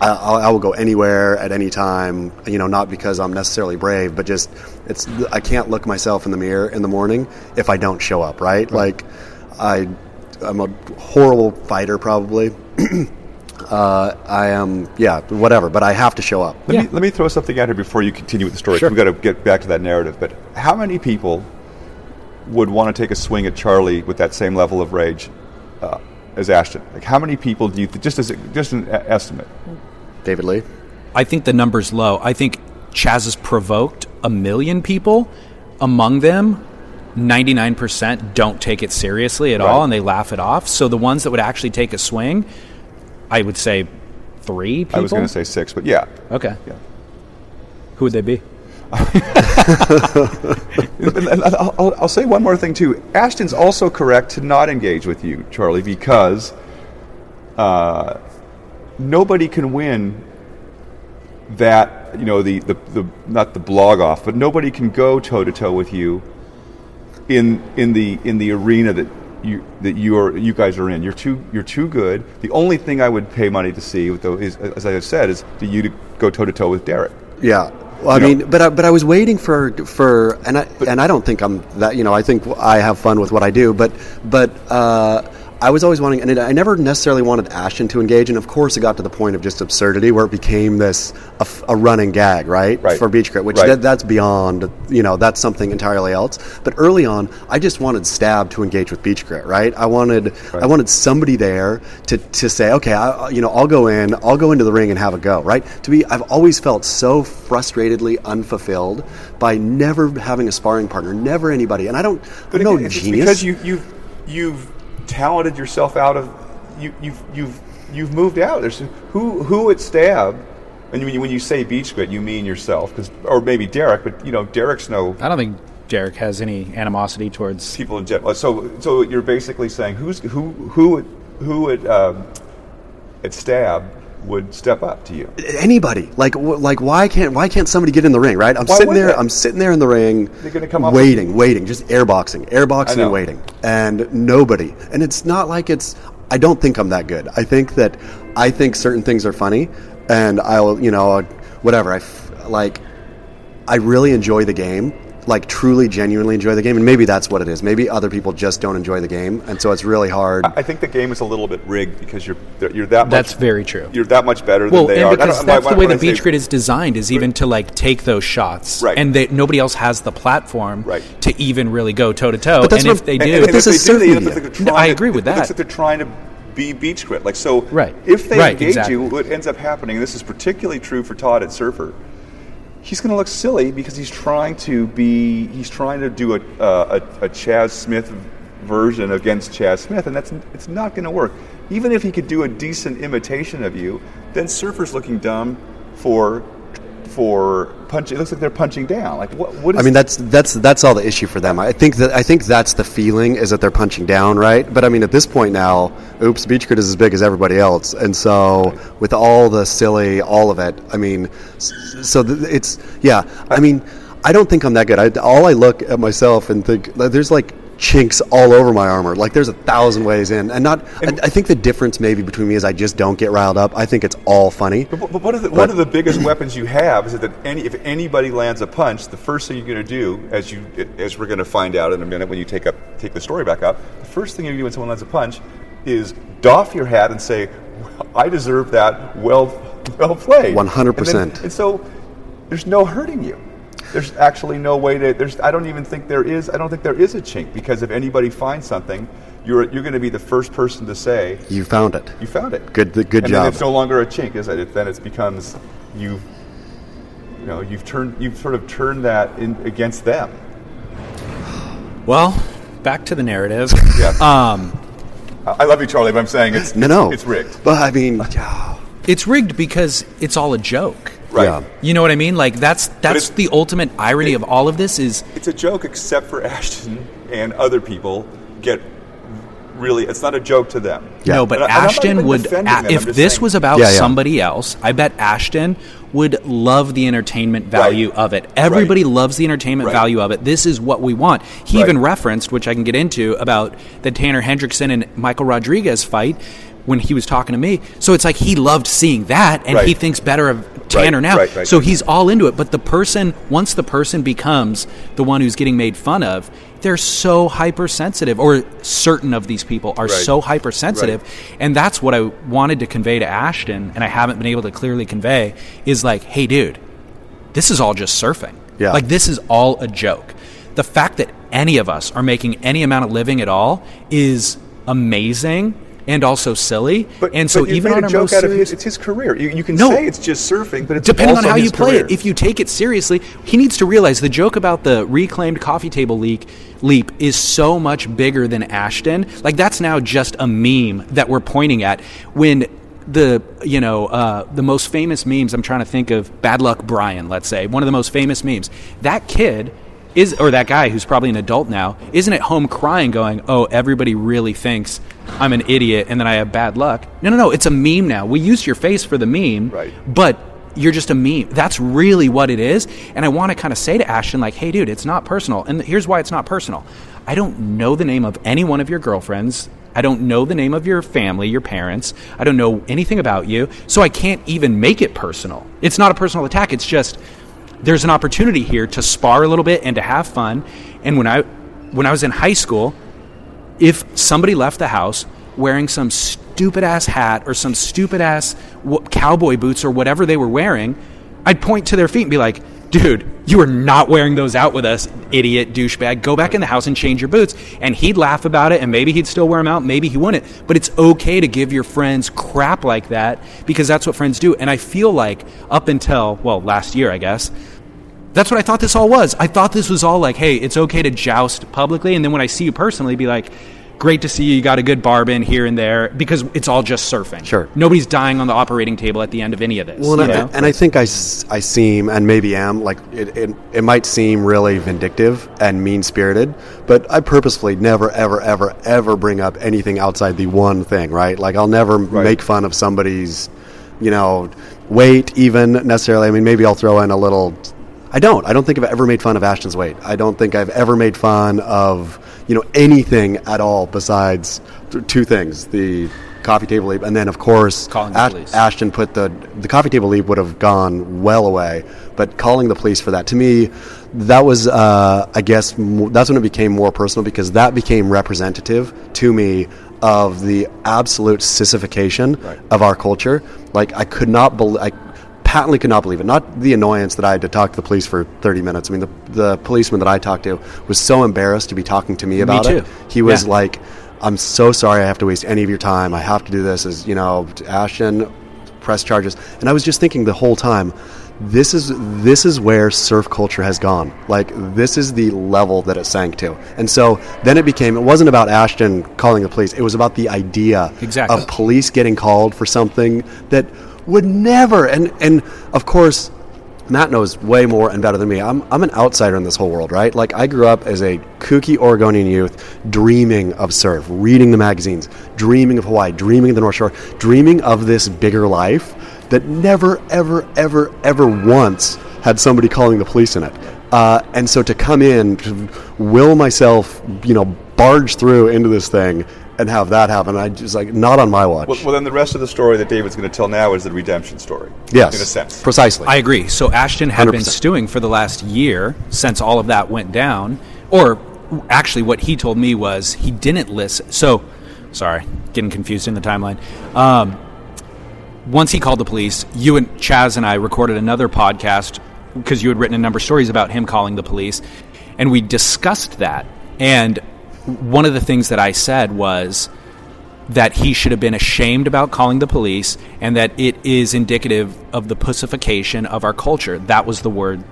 I, I I will go anywhere at any time. You know, not because I'm necessarily brave, but just it's I can't look myself in the mirror in the morning if I don't show up. Right? Like I I'm a horrible fighter probably. [clears throat] uh, I am yeah whatever, but I have to show up. Let, Yeah. me, let me throw something out here before you continue with the story. Sure. We've got to get back to that narrative. But how many people would want to take a swing at Charlie with that same level of rage uh, as Ashton? Like, how many people do you th- just as a, just an estimate? David Lee. I think the number's low. I think Chas has provoked a million people. Among them, 99% don't take it seriously at all, and they laugh it off. So the ones that would actually take a swing, I would say three people. I was going to say six, but yeah, Okay. yeah. Who would they be? [laughs] And- and I'll, I'll- I'll say one more thing too. Ashton's also correct to not engage with you, Charlie, because uh, nobody can win that. You know, the, the, the not the blog off, but nobody can go toe to toe with you in in the in the arena that you that you are you guys are in. You're too you're too good. The only thing I would pay money to see, though, is as I have said, is for you to go toe to toe with Derek. Yeah. Well, I You know- mean, but I, but I was waiting for for and I and I don't think I'm that you know I think I have fun with what I do, but but uh, I was always wanting and it, I never necessarily wanted Ashton to engage, and of course it got to the point of just absurdity where it became this a, a running gag, right? Right. For Beach Grit, which Right. that, that's beyond you know that's something entirely else. But early on, I just wanted Stab to engage with Beach Grit, right? I wanted I wanted somebody there to, to say, okay, I, you know, I'll go in, I'll go into the ring and have a go, right? To be, I've always felt so frustratedly unfulfilled by never having a sparring partner, never anybody, and I don't, But I'm no again, it's genius. because you you've you've talented yourself out of you you've you've you've moved out. There's who who at Stab. And when you, when you say beach grit, you mean yourself, 'cause- or maybe Derek. But you know, Derek's no I don't think Derek has any animosity towards. people in general. So, so you're basically saying who's who who at, who at um, at Stab would step up to you? anybody. Like like why can't why can't somebody get in the ring right? I'm Why sitting there they? i'm sitting there in the ring They're gonna come up waiting waiting just airboxing airboxing and waiting. And nobody. And it's not like it's i don't think i'm that good. I think that i think certain things are funny and i'll you know whatever. I f- like i really enjoy the game like truly genuinely enjoy the game and maybe that's what it is maybe other people just don't enjoy the game and so it's really hard I think the game is a little bit rigged because you're you're that much. That's very true. You're that much better Well, than they and are. Because that's why- the way the I say- Beach Grit is designed is even to like take those shots, Right. And they, nobody else has the platform Right. to even really go toe to toe. But And if they do, and, and this is they do, they like No, I trying to- agree with It looks that. like they're trying to be beach grit. Like so, Right. If they Right, engage exactly. you, what ends up happening, and this is particularly true for Todd at Surfer, he's going to look silly because he's trying to be, he's trying to do a, a, a Chas Smith version against Chas Smith, and that's it's not going to work. Even if he could do a decent imitation of you, then Surfer's looking dumb for for punching. It looks like they're punching down. Like what? What is? I mean that's that's that's all the issue for them. I think that I think that's the feeling is that they're punching down, right? But I mean at this point now, oops, Beach Grit is as big as everybody else, and so with all the silly, all of it, I mean, so it's yeah. I mean, I don't think I'm that good. I, all I look at myself and think there's like chinks all over my armor. Like there's a thousand ways in, and not. I, I think the difference maybe between me is I just don't get riled up. I think it's all funny. But, but one of the one of the biggest weapons you have is that any if anybody lands a punch, the first thing you're going to do, as you as we're going to find out in a minute when you take up take the story back up, the first thing you do when someone lands a punch is doff your hat and say, well, "I deserve that. Well, well played." 100%. And so there's no hurting you. There's actually no way to. There's. I don't even think there is. I don't think there is a chink because if anybody finds something, you're you're going to be the first person to say You found it. you found it. Good- good and job. Then it's no longer a chink, is it? it? Then it becomes you. You know, you've turned, you've sort of turned that in against them. well, back to the narrative. Yeah. [laughs] Um, I I love you, Charlie, but I'm saying it's No, no, it's rigged. But I mean, it's rigged because it's all a joke. Right. Yeah. You know what I mean? Like that's that's the ultimate irony of all of this is It's a joke, except for [laughs] Ashton and other people get really. It's not a joke to them. Yeah. No, but And I- and I'm not Ashton would. a- if this saying- was about Yeah, yeah. somebody else, I bet Ashton would love the entertainment value Right. of it. Everybody Right. loves the entertainment Right. value of it. This is what we want. He Right. even referenced, which I can get into, about the Tanner Hendrickson and Michael Rodrigues fight when he was talking to me. So it's like he loved seeing that, and Right. he thinks better of Tanner now. right, right. So he's all into it. But the person, once the person becomes the one who's getting made fun of, they're so hypersensitive, or certain of these people are Right. so hypersensitive. And that's what I wanted to convey to Ashton, and I haven't been able to clearly convey is like, hey, dude, this is all just surfing. Yeah. Like, this is all a joke. The fact that any of us are making any amount of living at all is amazing and also silly. But, and so but even on a joke most out of his, it's his career. You, you can No. say it's just surfing, but it's depending on how you play career. it. If you take it seriously, he needs to realize the joke about the reclaimed coffee table leak leap is so much bigger than Ashton. Like that's now just a meme that we're pointing at when the you know uh, the most famous memes I'm trying to think of bad luck Brian let's say one of the most famous memes that kid is or that guy who's probably an adult now isn't at home crying going oh everybody really thinks I'm an idiot and then I have bad luck no no no it's a meme now we use your face for the meme Right. but you're just a meme. That's really what it is. And I want to kind of say to Ashton, like, hey, dude, it's not personal. And here's why it's not personal. I don't know the name of any one of your girlfriends. I don't know the name of your family, your parents. I don't know anything about you. So I can't even make it personal. It's not a personal attack. It's just there's an opportunity here to spar a little bit and to have fun. And when I when I was in high school, if somebody left the house wearing some stupid ass hat or some stupid ass cowboy boots or whatever they were wearing, I'd point to their feet and be like, dude, you are not wearing those out with us, idiot, douchebag. Go back in the house and change your boots. And he'd laugh about it, and maybe he'd still wear them out, maybe he wouldn't. But it's okay to give your friends crap like that because that's what friends do. And I feel like up until, well, last year, I guess, that's what I thought this all was. I thought this was all like, hey, it's okay to joust publicly. And then when I see you personally, be like, great to see you. You got a good barb in here and there because it's all just surfing. Sure. Nobody's dying on the operating table at the end of any of this. Well, and, you I, know? and I think I, s- I seem, and maybe am, like it, it, it might seem really vindictive and mean spirited, but I purposefully never, ever, ever, ever bring up anything outside the one thing, right? Like I'll never make fun of somebody's, you know, weight even necessarily. I mean, maybe I'll throw in a little. I don't. I don't think I've ever made fun of Ashton's weight. I don't think I've ever made fun of, you know, anything at all besides th- two things: the coffee table leap, and then of course Calling the police. Ashton put the the coffee table leap would have gone well away, but calling the police for that to me, that was uh, I guess mo- that's when it became more personal because that became representative to me of the absolute sissification of our culture. Like I could not believe. I, patently could not believe it. Not the annoyance that I had to talk to the police for 30 minutes. I mean, the, the policeman that I talked to was so embarrassed to be talking to me about it. too. He was Yeah. like, I'm so sorry I have to waste any of your time. I have to do this as, you know, Ashton, press charges. And I was just thinking the whole time, this is this is where surf culture has gone. Like this is the level that it sank to. And so then it became it wasn't about Ashton calling the police. It was about the idea Exactly. of police getting called for something that would never and and of course Matt knows way more and better than me. I'm, I'm an outsider in this whole world, right? Like, I grew up as a kooky Oregonian youth, dreaming of surf, reading the magazines, dreaming of Hawaii, dreaming of the North Shore, dreaming of this bigger life that never, ever, ever, ever once had somebody calling the police in it. Uh, and so to come in, to will myself, you know, barge through into this thing and have that happen, I just like, not on my watch. Well, well, then the rest of the story that David's going to tell now is the redemption story. yes. In a sense. Precisely. I agree. So Ashton had been 100%. stewing for the last year since all of that went down. Or actually, what he told me was he didn't listen. So, sorry, getting confused in the timeline. Um, once he called the police, you and Chas and I recorded another podcast because you had written a number of stories about him calling the police, and we discussed that. And one of the things that I said was that he should have been ashamed about calling the police and that it is indicative of the pussification of our culture. That was the word.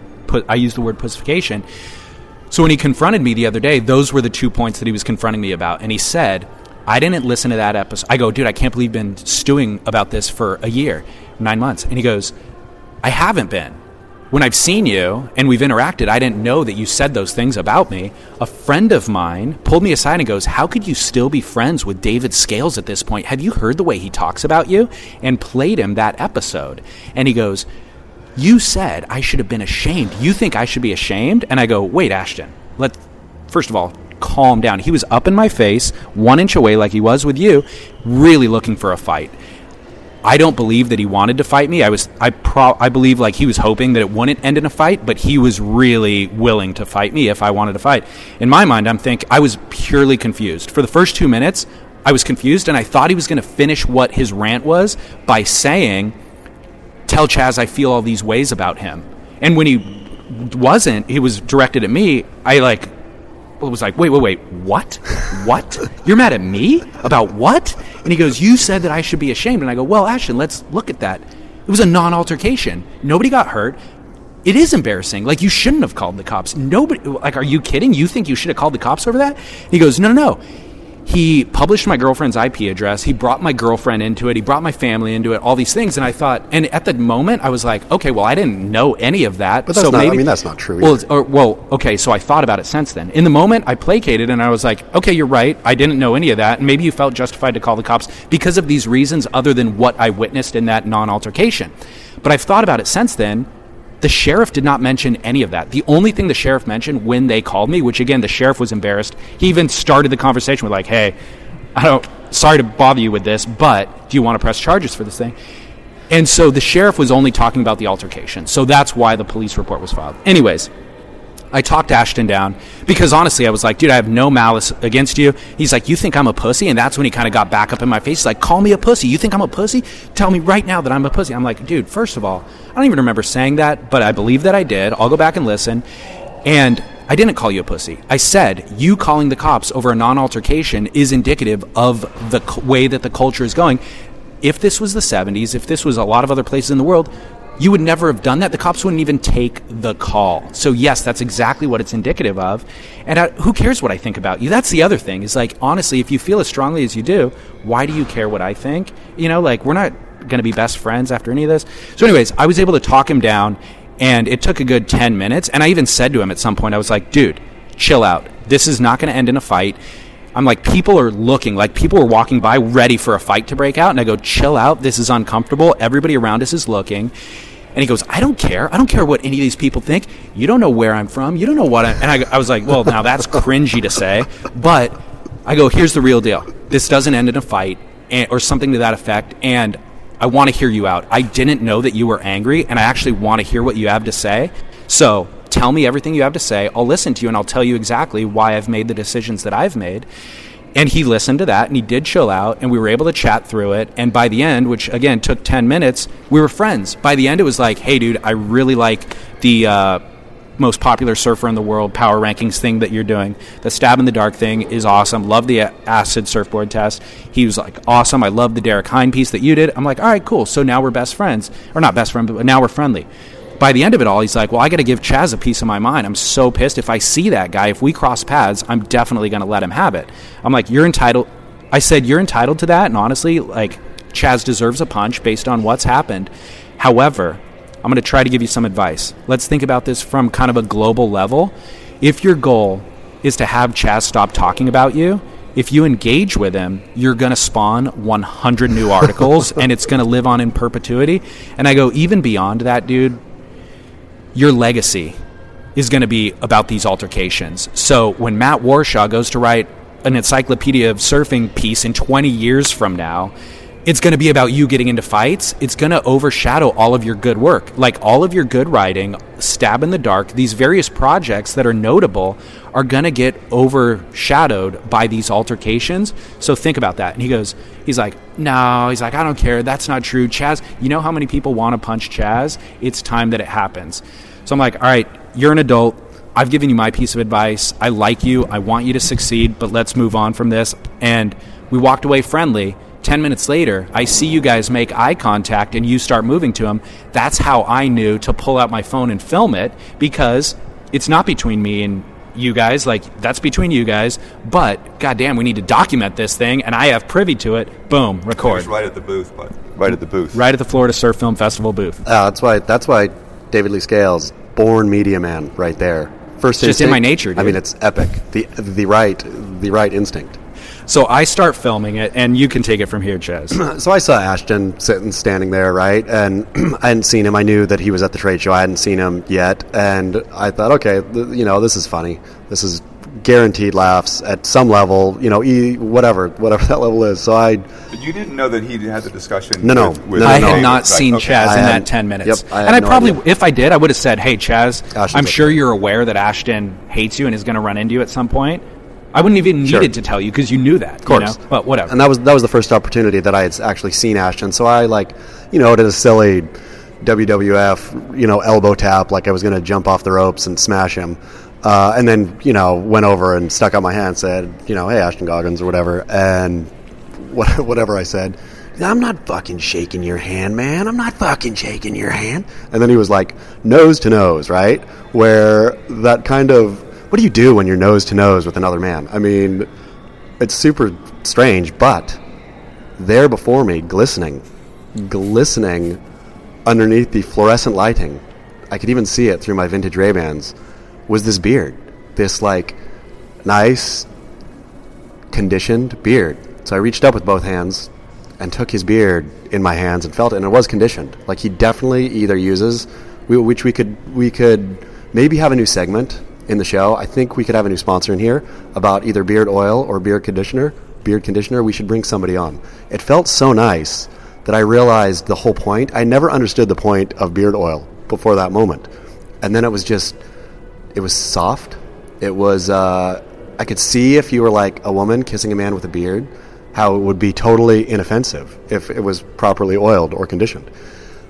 I used the word pussification. So when he confronted me the other day, those were the two points that he was confronting me about. And he said, I didn't listen to that episode. I go, dude, I can't believe you've been stewing about this for a year, nine months. And he goes, I haven't been. When I've seen you and we've interacted, I didn't know that you said those things about me. A friend of mine pulled me aside and goes, How could you still be friends with David Scales at this point? Have you heard the way he talks about you? And played him that episode. And he goes, You said I should have been ashamed. You think I should be ashamed? And I go, Wait, Ashton, Let's first of all, calm down. He was up in my face, one inch away like he was with you, really looking for a fight. I don't believe that he wanted to fight me. I was I pro I believe like he was hoping that it wouldn't end in a fight, but he was really willing to fight me if I wanted to fight. In my mind, I'm think I was purely confused. For the first 2 minutes, I was confused and I thought he was going to finish what his rant was by saying, "Tell Chas I feel all these ways about him." And when he wasn't, he was directed at me. I like was like, wait, wait, wait, what? What? You're mad at me about what? And he goes, you said that I should be ashamed. And I go, well, Ashton, let's look at that. It was a non-altercation. Nobody got hurt. It is embarrassing. Like you shouldn't have called the cops. Nobody. Like, are you kidding? You think you should have called the cops over that? And He goes, no, no, no. He published my girlfriend's IP address. He brought my girlfriend into it. He brought my family into it. All these things, and I thought, and at the moment, I was like, okay, well, I didn't know any of that. But that's so not- I mean, that's not true Well, or, well, okay. So I thought about it since then. In the moment, I placated, and I was like, okay, you're right. I didn't know any of that, and maybe you felt justified to call the cops because of these reasons, other than what I witnessed in that non-altercation. But I've thought about it since then. The sheriff did not mention any of that. The only thing the sheriff mentioned when they called me, which again, the sheriff was embarrassed. He even started the conversation with like, "Hey, I don't. Sorry to bother you with this, but do you want to press charges for this thing?" And so the sheriff was only talking about the altercation. So that's why the police report was filed. Anyways, I talked Ashton down because honestly, I was like, dude, I have no malice against you. He's like, you think I'm a pussy? And that's when he kind of got back up in my face. He's like, call me a pussy. You think I'm a pussy? Tell me right now that I'm a pussy. I'm like, dude, first of all, I don't even remember saying that, but I believe that I did. I'll go back and listen. And I didn't call you a pussy. I said you calling the cops over a non altercation is indicative of the way that the culture is going. If this was the 70s, if this was a lot of other places in the world, you would never have done that. The cops wouldn't even take the call. So yes, that's exactly what it's indicative of. And I, who cares what I think about you? That's the other thing. Is like honestly, if you feel as strongly as you do, why do you care what I think? You know, like we're not going to be best friends after any of this. So, anyways, I was able to talk him down, and it took a good ten minutes. And I even said to him at some point, I was like, "Dude, chill out. This is not going to end in a fight." I'm like, people are looking, like people are walking by ready for a fight to break out. And I go, chill out. This is uncomfortable. Everybody around us is looking. And he goes, I don't care. I don't care what any of these people think. You don't know where I'm from. You don't know what I. And I, I was like, well, now that's cringy to say. But I go, here's the real deal. This doesn't end in a fight and, or something to that effect. And I want to hear you out. I didn't know that you were angry, and I actually want to hear what you have to say. So tell me everything you have to say. I'll listen to you, and I'll tell you exactly why I've made the decisions that I've made. And he listened to that, and he did chill out, and we were able to chat through it. And by the end, which again took 10 minutes, we were friends. By the end, it was like, hey, dude, I really like the. Uh, most popular surfer in the world power rankings thing that you're doing. The stab in the dark thing is awesome. Love the acid surfboard test. He was like, awesome. I love the Derek Hynd piece that you did. I'm like, all right, cool. So now we're best friends. Or not best friends, but now we're friendly. By the end of it all, he's like, well, I got to give Chas a piece of my mind. I'm so pissed. If I see that guy, if we cross paths, I'm definitely going to let him have it. I'm like, you're entitled. I said, you're entitled to that. And honestly, like, Chas deserves a punch based on what's happened. However, I'm going to try to give you some advice. Let's think about this from kind of a global level. If your goal is to have Chas stop talking about you, if you engage with him, you're going to spawn 100 new [laughs] articles and it's going to live on in perpetuity. And I go, even beyond that, dude, your legacy is going to be about these altercations. So when Matt Warshaw goes to write an encyclopedia of surfing piece in 20 years from now, it's going to be about you getting into fights. It's going to overshadow all of your good work. Like all of your good writing, Stab in the Dark, these various projects that are notable are going to get overshadowed by these altercations. So think about that. And he goes, he's like, no, he's like, I don't care. That's not true. Chas, you know how many people want to punch Chas? It's time that it happens. So I'm like, all right, you're an adult. I've given you my piece of advice. I like you. I want you to succeed, but let's move on from this. And we walked away friendly. 10 minutes later, I see you guys make eye contact and you start moving to him. That's how I knew to pull out my phone and film it because it's not between me and you guys. Like, that's between you guys. But, goddamn, we need to document this thing and I have privy to it. Boom, record. right at the booth, but right at the booth. Right at the Florida Surf Film Festival booth. Uh, that's why. That's why David Lee Scales, born media man, right there. First, just in my nature, I mean, it's epic. The the right the right instinct. So I start filming it and you can take it from here, Chas. [clears throat] So I saw Ashton sitting, standing there, right, and [clears throat] I hadn't seen him. I knew that he was at the trade show. I hadn't seen him yet, and I thought, okay, th- you know, this is funny. This is guaranteed laughs at some level. You know, e whatever, whatever [laughs] that level is. So I, But you didn't know that he had the discussion. No, no. with, with No, I had no. not seen okay. Chas I in that 10 minutes. Yep, I and I no probably, idea. if I did, I would have said, hey, Chas, Ashton's I'm sure there. you're aware that Ashton hates you and is going to run into you at some point. I wouldn't even Sure. needed to tell you because you knew that. Of course. You know? But whatever. And that was that was the first opportunity that I had actually seen Ashton. So I like, you know, did a silly WWF, you know, elbow tap, like I was going to jump off the ropes and smash him. Uh, and then, you know, went over and stuck out my hand and said, you know, hey, Ashton Goggans or whatever. And [laughs] what, whatever I said, I'm not fucking shaking your hand, man. I'm not fucking shaking your hand. And then he was like, nose to nose, right? Where that kind of, what do you do when you're nose to nose with another man? I mean, it's super strange, but there before me, glistening, glistening underneath the fluorescent lighting, I could even see it through my vintage Ray Bans, was this beard. This, like, nice, conditioned beard. So I reached up with both hands and took his beard in my hands and felt it, and it was conditioned. Like, he definitely either uses, which we could, we could maybe have a new segment in the show. I think we could have a new sponsor in here about either beard oil or beard conditioner. Beard conditioner, we should bring somebody on. It felt so nice that I realized the whole point. I never understood the point of beard oil before that moment. And then it was just, it was soft. It was, uh, I could see if you were like a woman kissing a man with a beard, how it would be totally inoffensive if it was properly oiled or conditioned.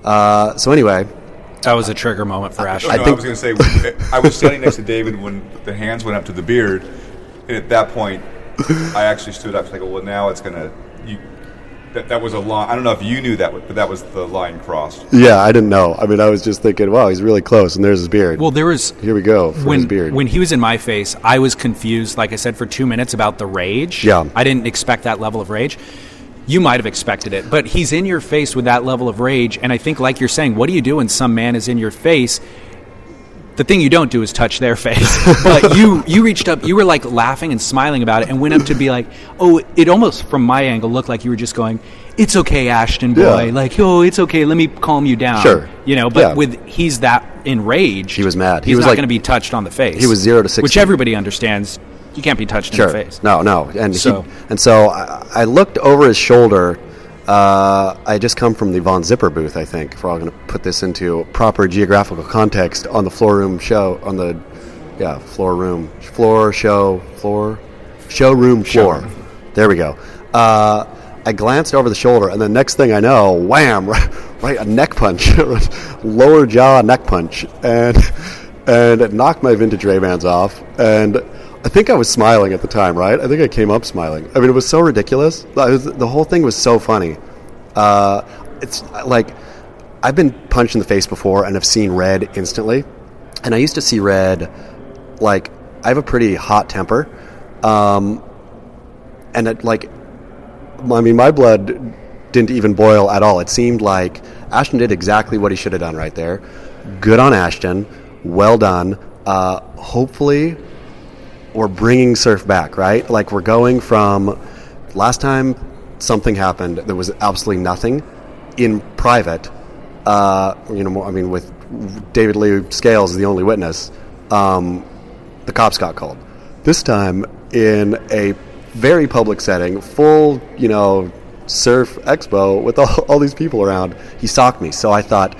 Uh, so, anyway, That was a trigger moment for Ashton. No, I, think- was going to say, [laughs] I was standing next to David when the hands went up to the beard, and at that point, I actually stood up, like, well, now it's going to. That, that was a line. I don't know if you knew that, but that was the line crossed. yeah, I didn't know. I mean, I was just thinking, wow, he's really close, and there's his beard. well, there was Here we go for his when beard. when he was in my face, I was confused. Like I said, for two minutes about the rage. Yeah. I didn't expect that level of rage. You might have expected it, but he's in your face with that level of rage, and I think, like you're saying, what do you do when some man is in your face? The thing you don't do is touch their face. [laughs] but you you reached up, you were like laughing and smiling about it, and went up to be like, oh, it almost from my angle looked like you were just going, "It's okay, Ashton boy," Yeah. like, "Oh, it's okay, let me calm you down." Sure. you know. But Yeah. with he's that enraged, He was mad. He was not like- going to be touched on the face. He was zero to six, which everybody understands. You can't be touched Sure. in the face. No, no. And So- he, and so I, I looked over his shoulder. Uh, I just come from the Von Zipper booth. I think if we're all going to put this into proper geographical context on the floor room show on the yeah floor room floor show floor showroom floor. There we go. Uh, I glanced over the shoulder, and the next thing I know, wham! Right, [laughs] right a neck punch, [laughs] lower jaw neck punch, and and it knocked my vintage Ray Bans off. And I think I was smiling at the time, right? I think I came up smiling. I mean, it was so ridiculous. Was- the whole thing was so funny. Uh, it's like I've been punched in the face before and have seen red instantly. And I used to see red, like, I have a pretty hot temper. Um, and it, like, I mean, my blood didn't even boil at all. It seemed like Ashton did exactly what he should have done right there. Good on Ashton. Well done. Uh, hopefully, we're bringing surf back, right? Like we're going from last time something happened. There was absolutely nothing in private. Uh, you know, I mean, with David Lee Scales the only witness. Um, the cops got called. This time in a very public setting, full, you know, surf expo with all, all these people around. He stalked me, so I thought,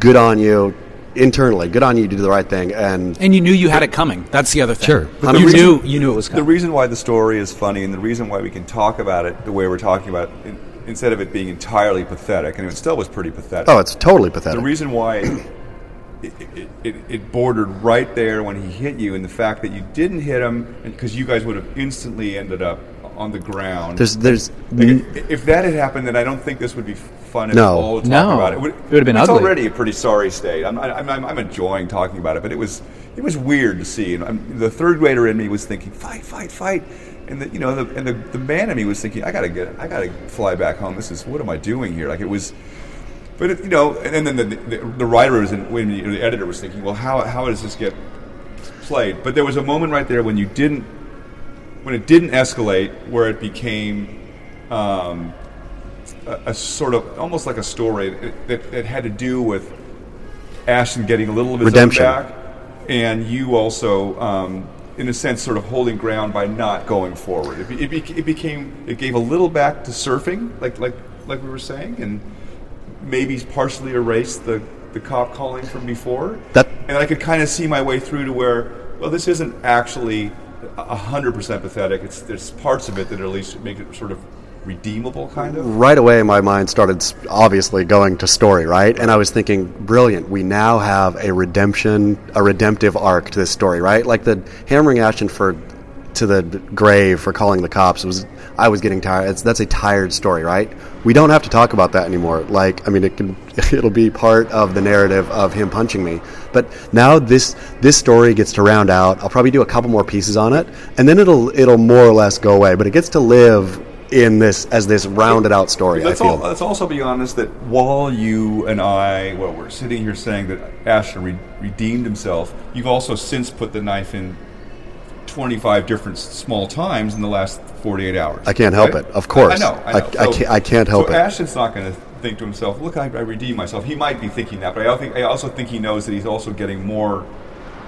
good on you. Internally, good on you to do the right thing, and And you knew you had it coming. That's the other thing. Sure. you the knew you knew it was coming. The reason why the story is funny and the reason why we can talk about it the way we're talking about it, instead of it being entirely pathetic, and it still was pretty pathetic. oh, it's totally pathetic. the reason why it, it, it, it bordered right there when he hit you, and the fact that you didn't hit him, because you guys would have instantly ended up on the ground. There's, there's, Like, if that had happened, then I don't think this would be fun at No. all to talk No. about it. It would've been it's ugly. already a pretty sorry state. I'm, I'm, I'm, I'm enjoying talking about it, but it was it was weird to see. And I'm, the third grader in me was thinking, fight, fight, fight, and the you know the, and the, the man in me was thinking, I gotta get, I gotta fly back home. This is what am I doing here? Like it was. But it, you know, and then the, the, the writer was, in, when the editor was thinking, well, how, how does this get played? But there was a moment right there when you didn't when it didn't escalate, where it became um, a, a sort of almost like a story that, that, that had to do with Ashton getting a little of his Redemption. own back, and you also, um, in a sense, sort of holding ground by not going forward. It, it, be- it became it gave a little back to surfing, like like like we were saying, and maybe partially erased the the cop calling from before. That- and I could kind of see my way through to where, well, this isn't actually a hundred percent pathetic. It's there's parts of it that at least make it sort of redeemable, kind of. right away my mind started obviously going to story right and i was thinking brilliant we now have a redemption a redemptive arc to this story right like the hammering ashton for to the grave for calling the cops. It was I was getting tired. It's, that's a tired story, right? We don't have to talk about that anymore. Like, I mean, it can [laughs] it'll be part of the narrative of him punching me. But now this this story gets to round out. I'll probably do a couple more pieces on it, and then it'll it'll more or less go away. But it gets to live in this as this rounded out story. Let's, I feel. al- let's also be honest that while you and I, well, we're sitting here saying that Ashton re- redeemed himself, you've also since put the knife in 25 different small times in the last 48 hours. I can't help right? it. Of course. I know. I, I- know. I can't- I can't help so it. Ashton's not going to think to himself, look, I, I redeemed myself. He might be thinking that, but I, think, I also think he knows that he's also getting more.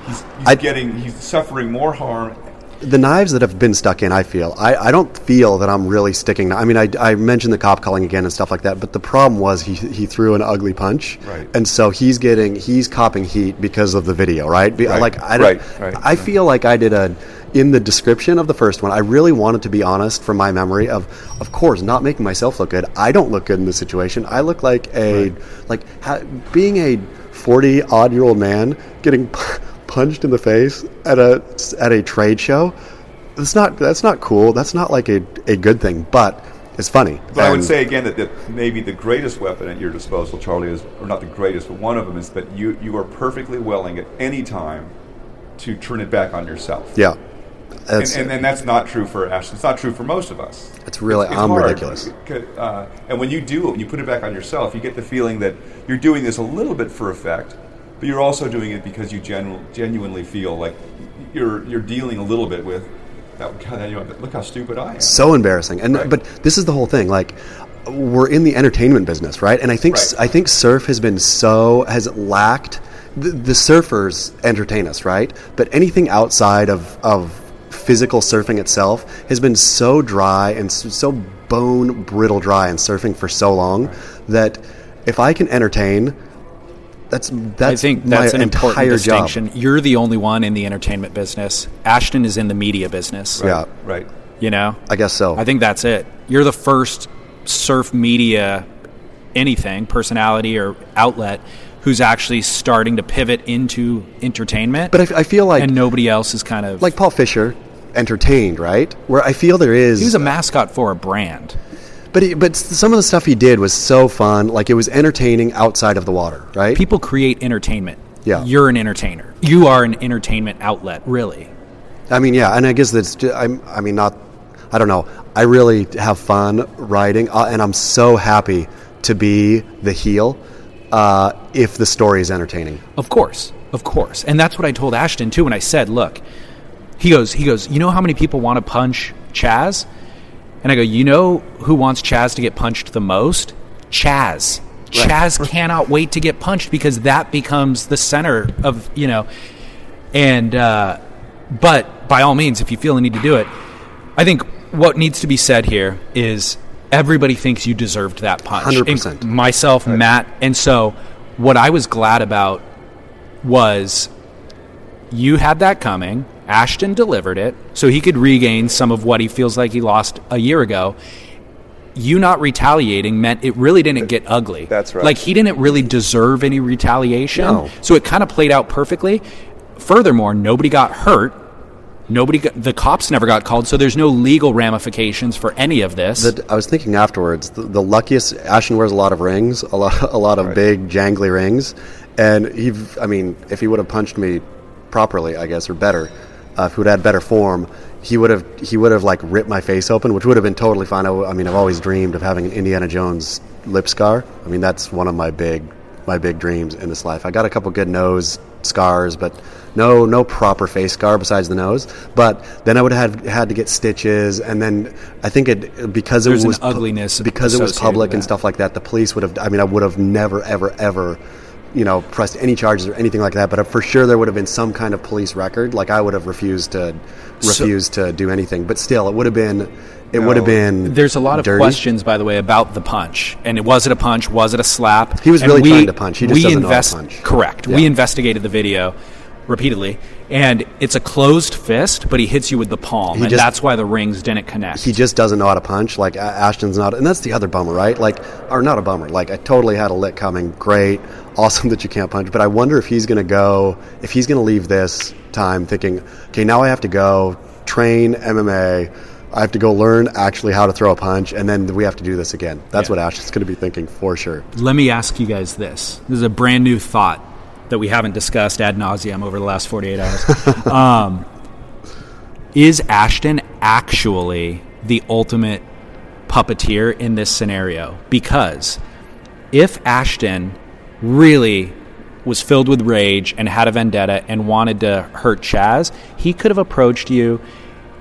He's, he's I- getting, he's suffering more harm. The knives that have been stuck in, I feel. I, I don't feel that I'm really sticking. I mean, I, I mentioned the cop calling again and stuff like that, but the problem was he, he threw an ugly punch. Right. And so he's getting, he's copping heat because of the video, right? Be, Right, Like, I, right, right, I feel like I did a, in the description of the first one, I really wanted to be honest from my memory of, of course, not making myself look good. I don't look good in this situation. I look like a, like, ha, being a 40 odd year old man getting [laughs] punched in the face at a, at a trade show. That's not that's not cool. That's not like a, a good thing, but it's funny. But I would say again that, that maybe the greatest weapon at your disposal, Charlie, is, or not the greatest, but one of them is that you, you are perfectly willing at any time to turn it back on yourself. yeah, And, that's, and, and that's not true for Ashton. It's not true for most of us. It's really- it's I'm hard. ridiculous. Uh, and when you do it, when you put it back on yourself, you get the feeling that you're doing this a little bit for effect, but you're also doing it because you genu- genuinely feel like you're you're dealing a little bit with that. God, you know, look how stupid I am. so embarrassing. And Right. but this is the whole thing. Like we're in the entertainment business, right? And I think Right. I think surf has been so has lacked. The, the surfers entertain us, right? But anything outside of of physical surfing itself has been so dry and so, so bone brittle dry in surfing for so long that if I can entertain. That's that's I think that's an important entire job. distinction. You're the only one in the entertainment business. Ashton is in the media business. Yeah, Right. You know? I guess so. I think that's it. You're the first surf media anything, personality or outlet who's actually starting to pivot into entertainment. but I, I feel like and nobody else is kind of like Paul Fisher, entertained, right? Where I feel there is he was a mascot for a brand. But he, but some of the stuff he did was so fun. Like it was entertaining outside of the water, right? People create entertainment. Yeah. You're an entertainer. You are an entertainment outlet, really. I mean, yeah, and I guess that's. Just, I'm. I mean, not. I don't know. I really have fun writing, uh, and I'm so happy to be the heel uh, if the story is entertaining. Of course, of course, and that's what I told Ashton too when I said, "Look," he goes, he goes, "You know how many people want to punch Chas?" And I go, "You know who wants Chas to get punched the most? Chas. Chas cannot wait to get punched because that becomes the center of you know." And uh, but by all means, if you feel the need to do it, I think what needs to be said here is everybody thinks you deserved that punch. 100%. In- Myself, Matt, and so what I was glad about was you had that coming. Ashton delivered it so he could regain some of what he feels like he lost a year ago. You not retaliating meant it really didn't get ugly. That's right. Like he didn't really deserve any retaliation. No. So it kind of played out perfectly. Furthermore, nobody got hurt. Nobody got, the cops never got called, so there's no legal ramifications for any of this. That I was thinking afterwards. The, the luckiest Ashton wears a lot of rings, a lot, a lot of big jangly rings, and he. I mean, if he would have punched me properly, I guess, or better, uh, would had better form, he would have he would have like ripped my face open, which would have been totally fine. I mean, I've always dreamed of having an Indiana Jones lip scar. I mean, that's one of my big my big dreams in this life. I got a couple good nose scars, but no no proper face scar besides the nose. But then I would have had to get stitches, and then I think it because it There's an was ugliness because it was public and stuff like that. The police would have. I mean, I would have never ever ever. You know, pressed any charges or anything like that, but for sure there would have been some kind of police record. Like I would have refused to refused to do anything, but still, it would have been it would have been. There's a lot of dirty. questions, by the way, about the punch. And it was it a punch? Was it a slap? He was And really trying to punch. He just we doesn't know how to punch. Correct. Yeah. We investigated the video repeatedly, and it's a closed fist, but he hits you with the palm, and just- that's why the rings didn't connect. he just doesn't know how to punch. Like Ashton's not, and that's the other bummer, right? Like, or not a bummer. Like I totally had a lick coming. Great, awesome [laughs] that you can't punch. But I wonder if he's going to go, if he's going to leave this time thinking, okay, now I have to go train MMA. I have to go learn actually how to throw a punch, and then we have to do this again. That's Yeah. what Ash is going to be thinking for sure. Let me ask you guys this. This is a brand new thought that we haven't discussed ad nauseum over the last 48 hours. [laughs] um, is Ashton actually the ultimate puppeteer in this scenario? Because if Ashton really was filled with rage and had a vendetta and wanted to hurt Chas, he could have approached you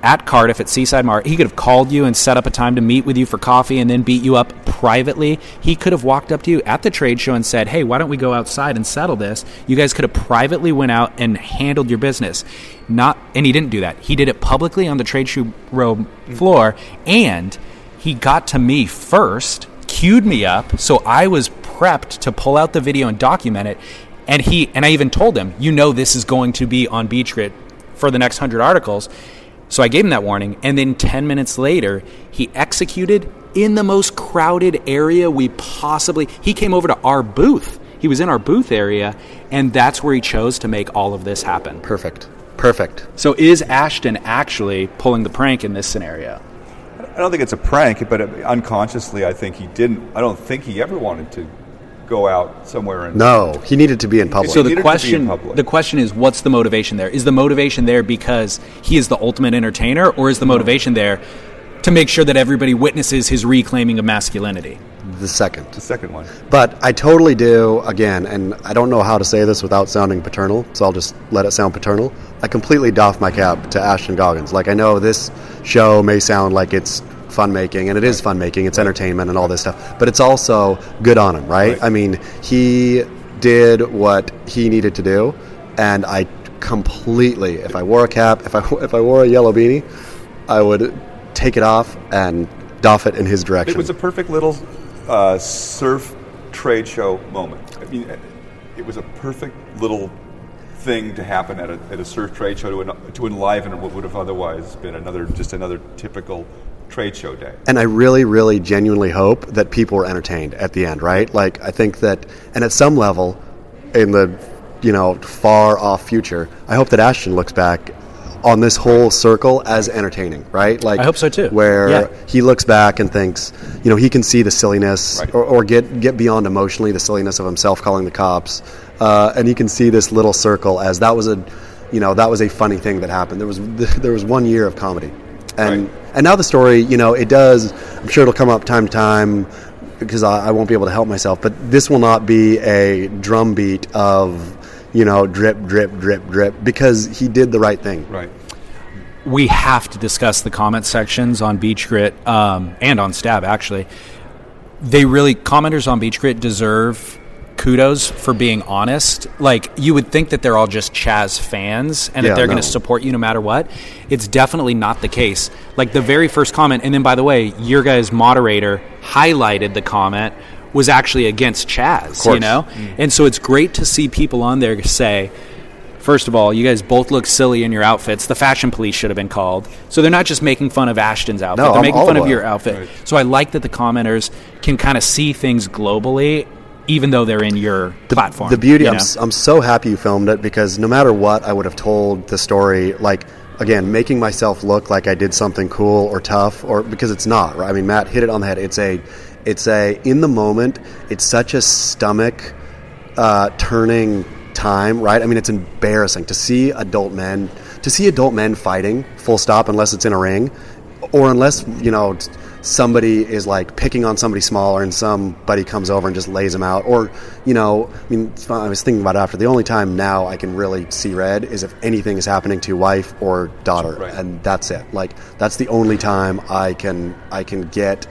at Cardiff at Seaside Mart. He could have called you and set up a time to meet with you for coffee and then beat you up privately. He could have walked up to you at the trade show and said, "Hey, why don't we go outside and settle this?" You guys could have privately went out and handled your business. Not and he didn't do that. He did it publicly on the trade show row floor and he got to me first, queued me up, so I was prepped to pull out the video and document it. And he and I even told him, "You know this is going to be on Beach Grit for the next 100 articles." So I gave him that warning, and then 10 minutes later, he executed in the most crowded area we possibly. He came over to our booth. He was in our booth area, and that's where he chose to make all of this happen. Perfect. Perfect. So is Ashton actually pulling the prank in this scenario? I don't think it's a prank, but unconsciously, I think he didn't. I don't think he ever wanted to go out somewhere and No, he needed to be in public. So the to be in question, the question is, what's the motivation there? Is the motivation there because he is the ultimate entertainer, or is the motivation there to make sure that everybody witnesses his reclaiming of masculinity? the second. the second one. But I totally do, again, and I don't know how to say this without sounding paternal, so I'll just let it sound paternal. I completely doff my cap to Ashton Goggans. Like, I know this show may sound like it's fun making, and it is fun making, it's entertainment and all this stuff, but it's also good on him, right? Right. I mean, he did what he needed to do, and I completely, if I wore a cap, if I, [laughs] if I wore a yellow beanie, I would take it off and doff it in his direction. It was a perfect little uh, surf trade show moment. I mean, it was a perfect little thing to happen at a, at a surf trade show to, en- to enliven what would have otherwise been another just another typical trade show day. And I really, really genuinely hope that people were entertained at the end, right? Like, I think that, and at some level, in the, you know, far off future, I hope that Ashton looks back on this whole circle as entertaining, right? Like, I hope so too. Where Yeah. he looks back and thinks, you know, he can see the silliness Right. or, or get, get beyond emotionally the silliness of himself calling the cops. Uh, and he can see this little circle as that was a, you know, that was a funny thing that happened. There was, [laughs] there was one year of comedy. And, Right. And now the story, you know, it does. I'm sure it'll come up time to time because I, I won't be able to help myself. But this will not be a drumbeat of, you know, drip, drip, drip, drip, because he did the right thing. Right. we have to discuss the comment sections on Beach Grit um, and on Stab. Actually, they really commenters on Beach Grit deserve kudos for being honest. Like you would think that they're all just Chas fans and Yeah, that they're going to support you no matter what. It's definitely not the case. Like the very first comment, and then by the way, your guys' moderator highlighted the comment was actually against Chas. You know, and so it's great to see people on there say. First of all, you guys both look silly in your outfits. The fashion police should have been called. So they're not just making fun of Ashton's outfit; No, they're I'm making fun of your outfit. Right. So I like that the commenters can kind of see things globally, even though they're in your the, platform. The beauty, I'm, s- I'm so happy you filmed it because no matter what, I would have told the story like again, making myself look like I did something cool or tough, or because it's not. Right? I mean, Matt hit it on the head. It's a, it's a in the moment. It's such a stomach uh, turning time, right? I mean, it's embarrassing to see adult men to see adult men fighting. Full stop, unless it's in a ring, or unless you know somebody is like picking on somebody smaller and somebody comes over and just lays them out, or you know, I mean, I was thinking about it after. The only time now I can really see red is if anything is happening to wife or daughter, Right. and that's it. Like that's the only time I can I can get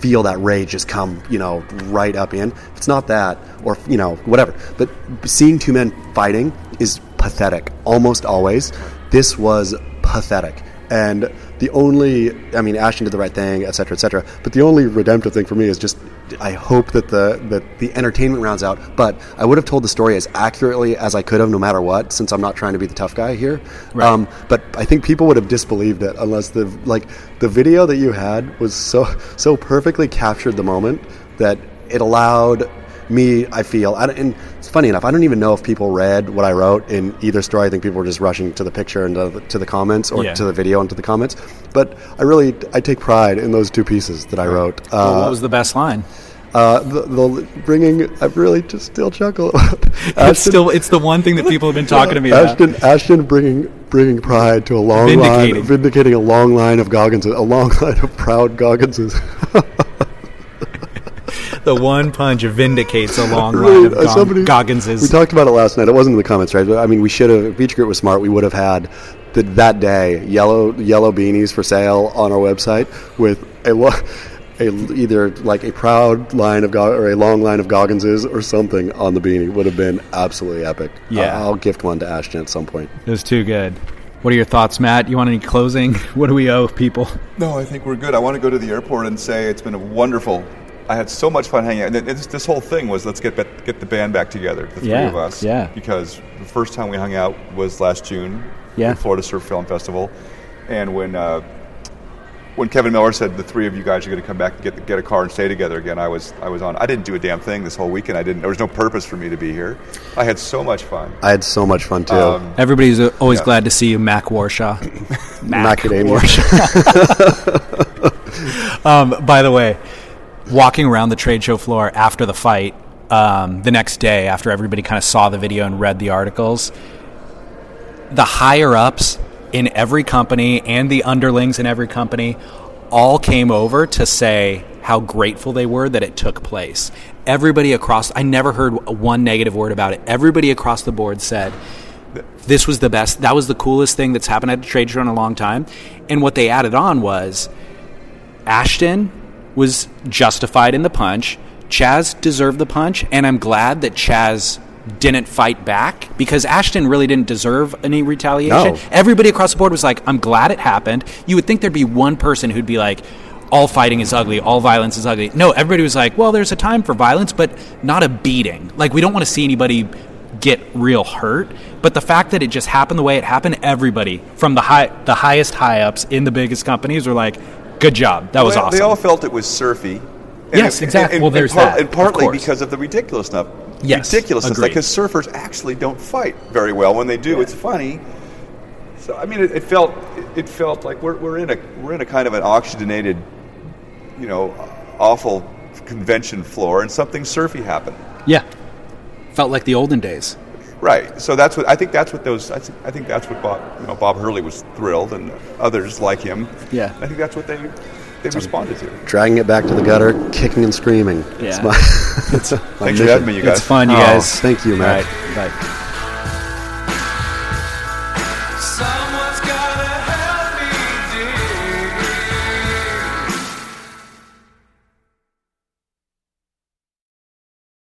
feel that rage just come, you know, right up in. If it's not that, or you know, whatever. But seeing two men fighting is pathetic, almost always. This was pathetic, and the only, I mean, Ashton did the right thing, et cetera, et cetera. But the only redemptive thing for me is just, I hope that the that the entertainment rounds out. But I would have told the story as accurately as I could have, no matter what, since I'm not trying to be the tough guy here. Right. Um, but I think people would have disbelieved it unless the like the video that you had was so so perfectly captured the moment that it allowed me. I feel, and funny enough, I don't even know if people read what I wrote in either story. I think people were just rushing to the picture and to the, to the comments, or Yeah. to the video and to the comments. But I really I take pride in those two pieces that I wrote. Uh, Well, what was the best line? uh, the, the bringing, I really just still chuckle. [laughs] It's still it's the one thing that people have been talking to me about. Ashton, Ashton bringing bringing pride to a long Vindicating. line, vindicating a long line of Goggans, a long [laughs] line of proud Gogganses. [laughs] The one punch vindicates a long Really, line of uh, Gog- somebody- Gogganses. We talked about it last night. It wasn't in the comments, right? But, I mean, we should have. If Beach Grit was smart. We would have had the, that day yellow yellow beanies for sale on our website with a, lo- a either like a proud line of Go- or a long line of Gogganses or something on the beanie would have been absolutely epic. Yeah. I'll, I'll gift one to Ashton at some point. It was too good. What are your thoughts, Matt? You want any closing? [laughs] What do we owe people? No, I think we're good. I want to go to the airport and say it's been a wonderful. I had so much fun hanging out. And this, this whole thing was let's get get the band back together, the three Yeah, of us. yeah. Because the first time we hung out was last June, Yeah. at Florida Surf Film Festival, and when uh, when Kevin Miller said the three of you guys are going to come back and get get a car and stay together again, I was I was on. I didn't do a damn thing this whole weekend. I didn't. There was no purpose for me to be here. I had so much fun. I had so much fun too. Um, Everybody's uh, always Yeah. glad to see you, Mac Warshaw. [laughs] Macadamia. [laughs] Um, by the way, walking around the trade show floor after the fight, um, the next day, after everybody kind of saw the video and read the articles, the higher ups in every company and the underlings in every company all came over to say how grateful they were that it took place. Everybody across, I never heard one negative word about it. Everybody across the board said, this was the best, that was the coolest thing that's happened at a trade show in a long time. And what they added on was, Ashton was justified in the punch. Chas deserved the punch, and I'm glad that Chas didn't fight back because Ashton really didn't deserve any retaliation. No. Everybody across the board was like, I'm glad it happened. You would think there'd be one person who'd be like, all fighting is ugly, all violence is ugly. No, everybody was like, well, there's a time for violence, but not a beating. Like, we don't want to see anybody get real hurt. But the fact that it just happened the way it happened, everybody from the high, the highest high ups in the biggest companies were like, "Good job, that was awesome." They all felt it was surfy. And Yes, it- exactly. And, Well, there's and part- that, and partly because of the ridiculousness. Yes, ridiculousness. agreed. Because surfers actually don't fight very well. When they do, it's funny. So I mean, it, it felt it felt like we're, we're in a we're in a kind of an oxygenated, you know, awful convention floor, and something surfy happened. yeah, felt like the olden days. Right. So that's what I think. That's what those. I think, I think that's what Bob. You know, Bob Hurley was thrilled, and others like him. Yeah. I think that's what they they responded to. Dragging it back to the gutter, kicking and screaming. Yeah. It's my, [laughs] it's my Thanks for having me, you guys. It's fun, you Oh, guys. thank you, Matt. All right, bye.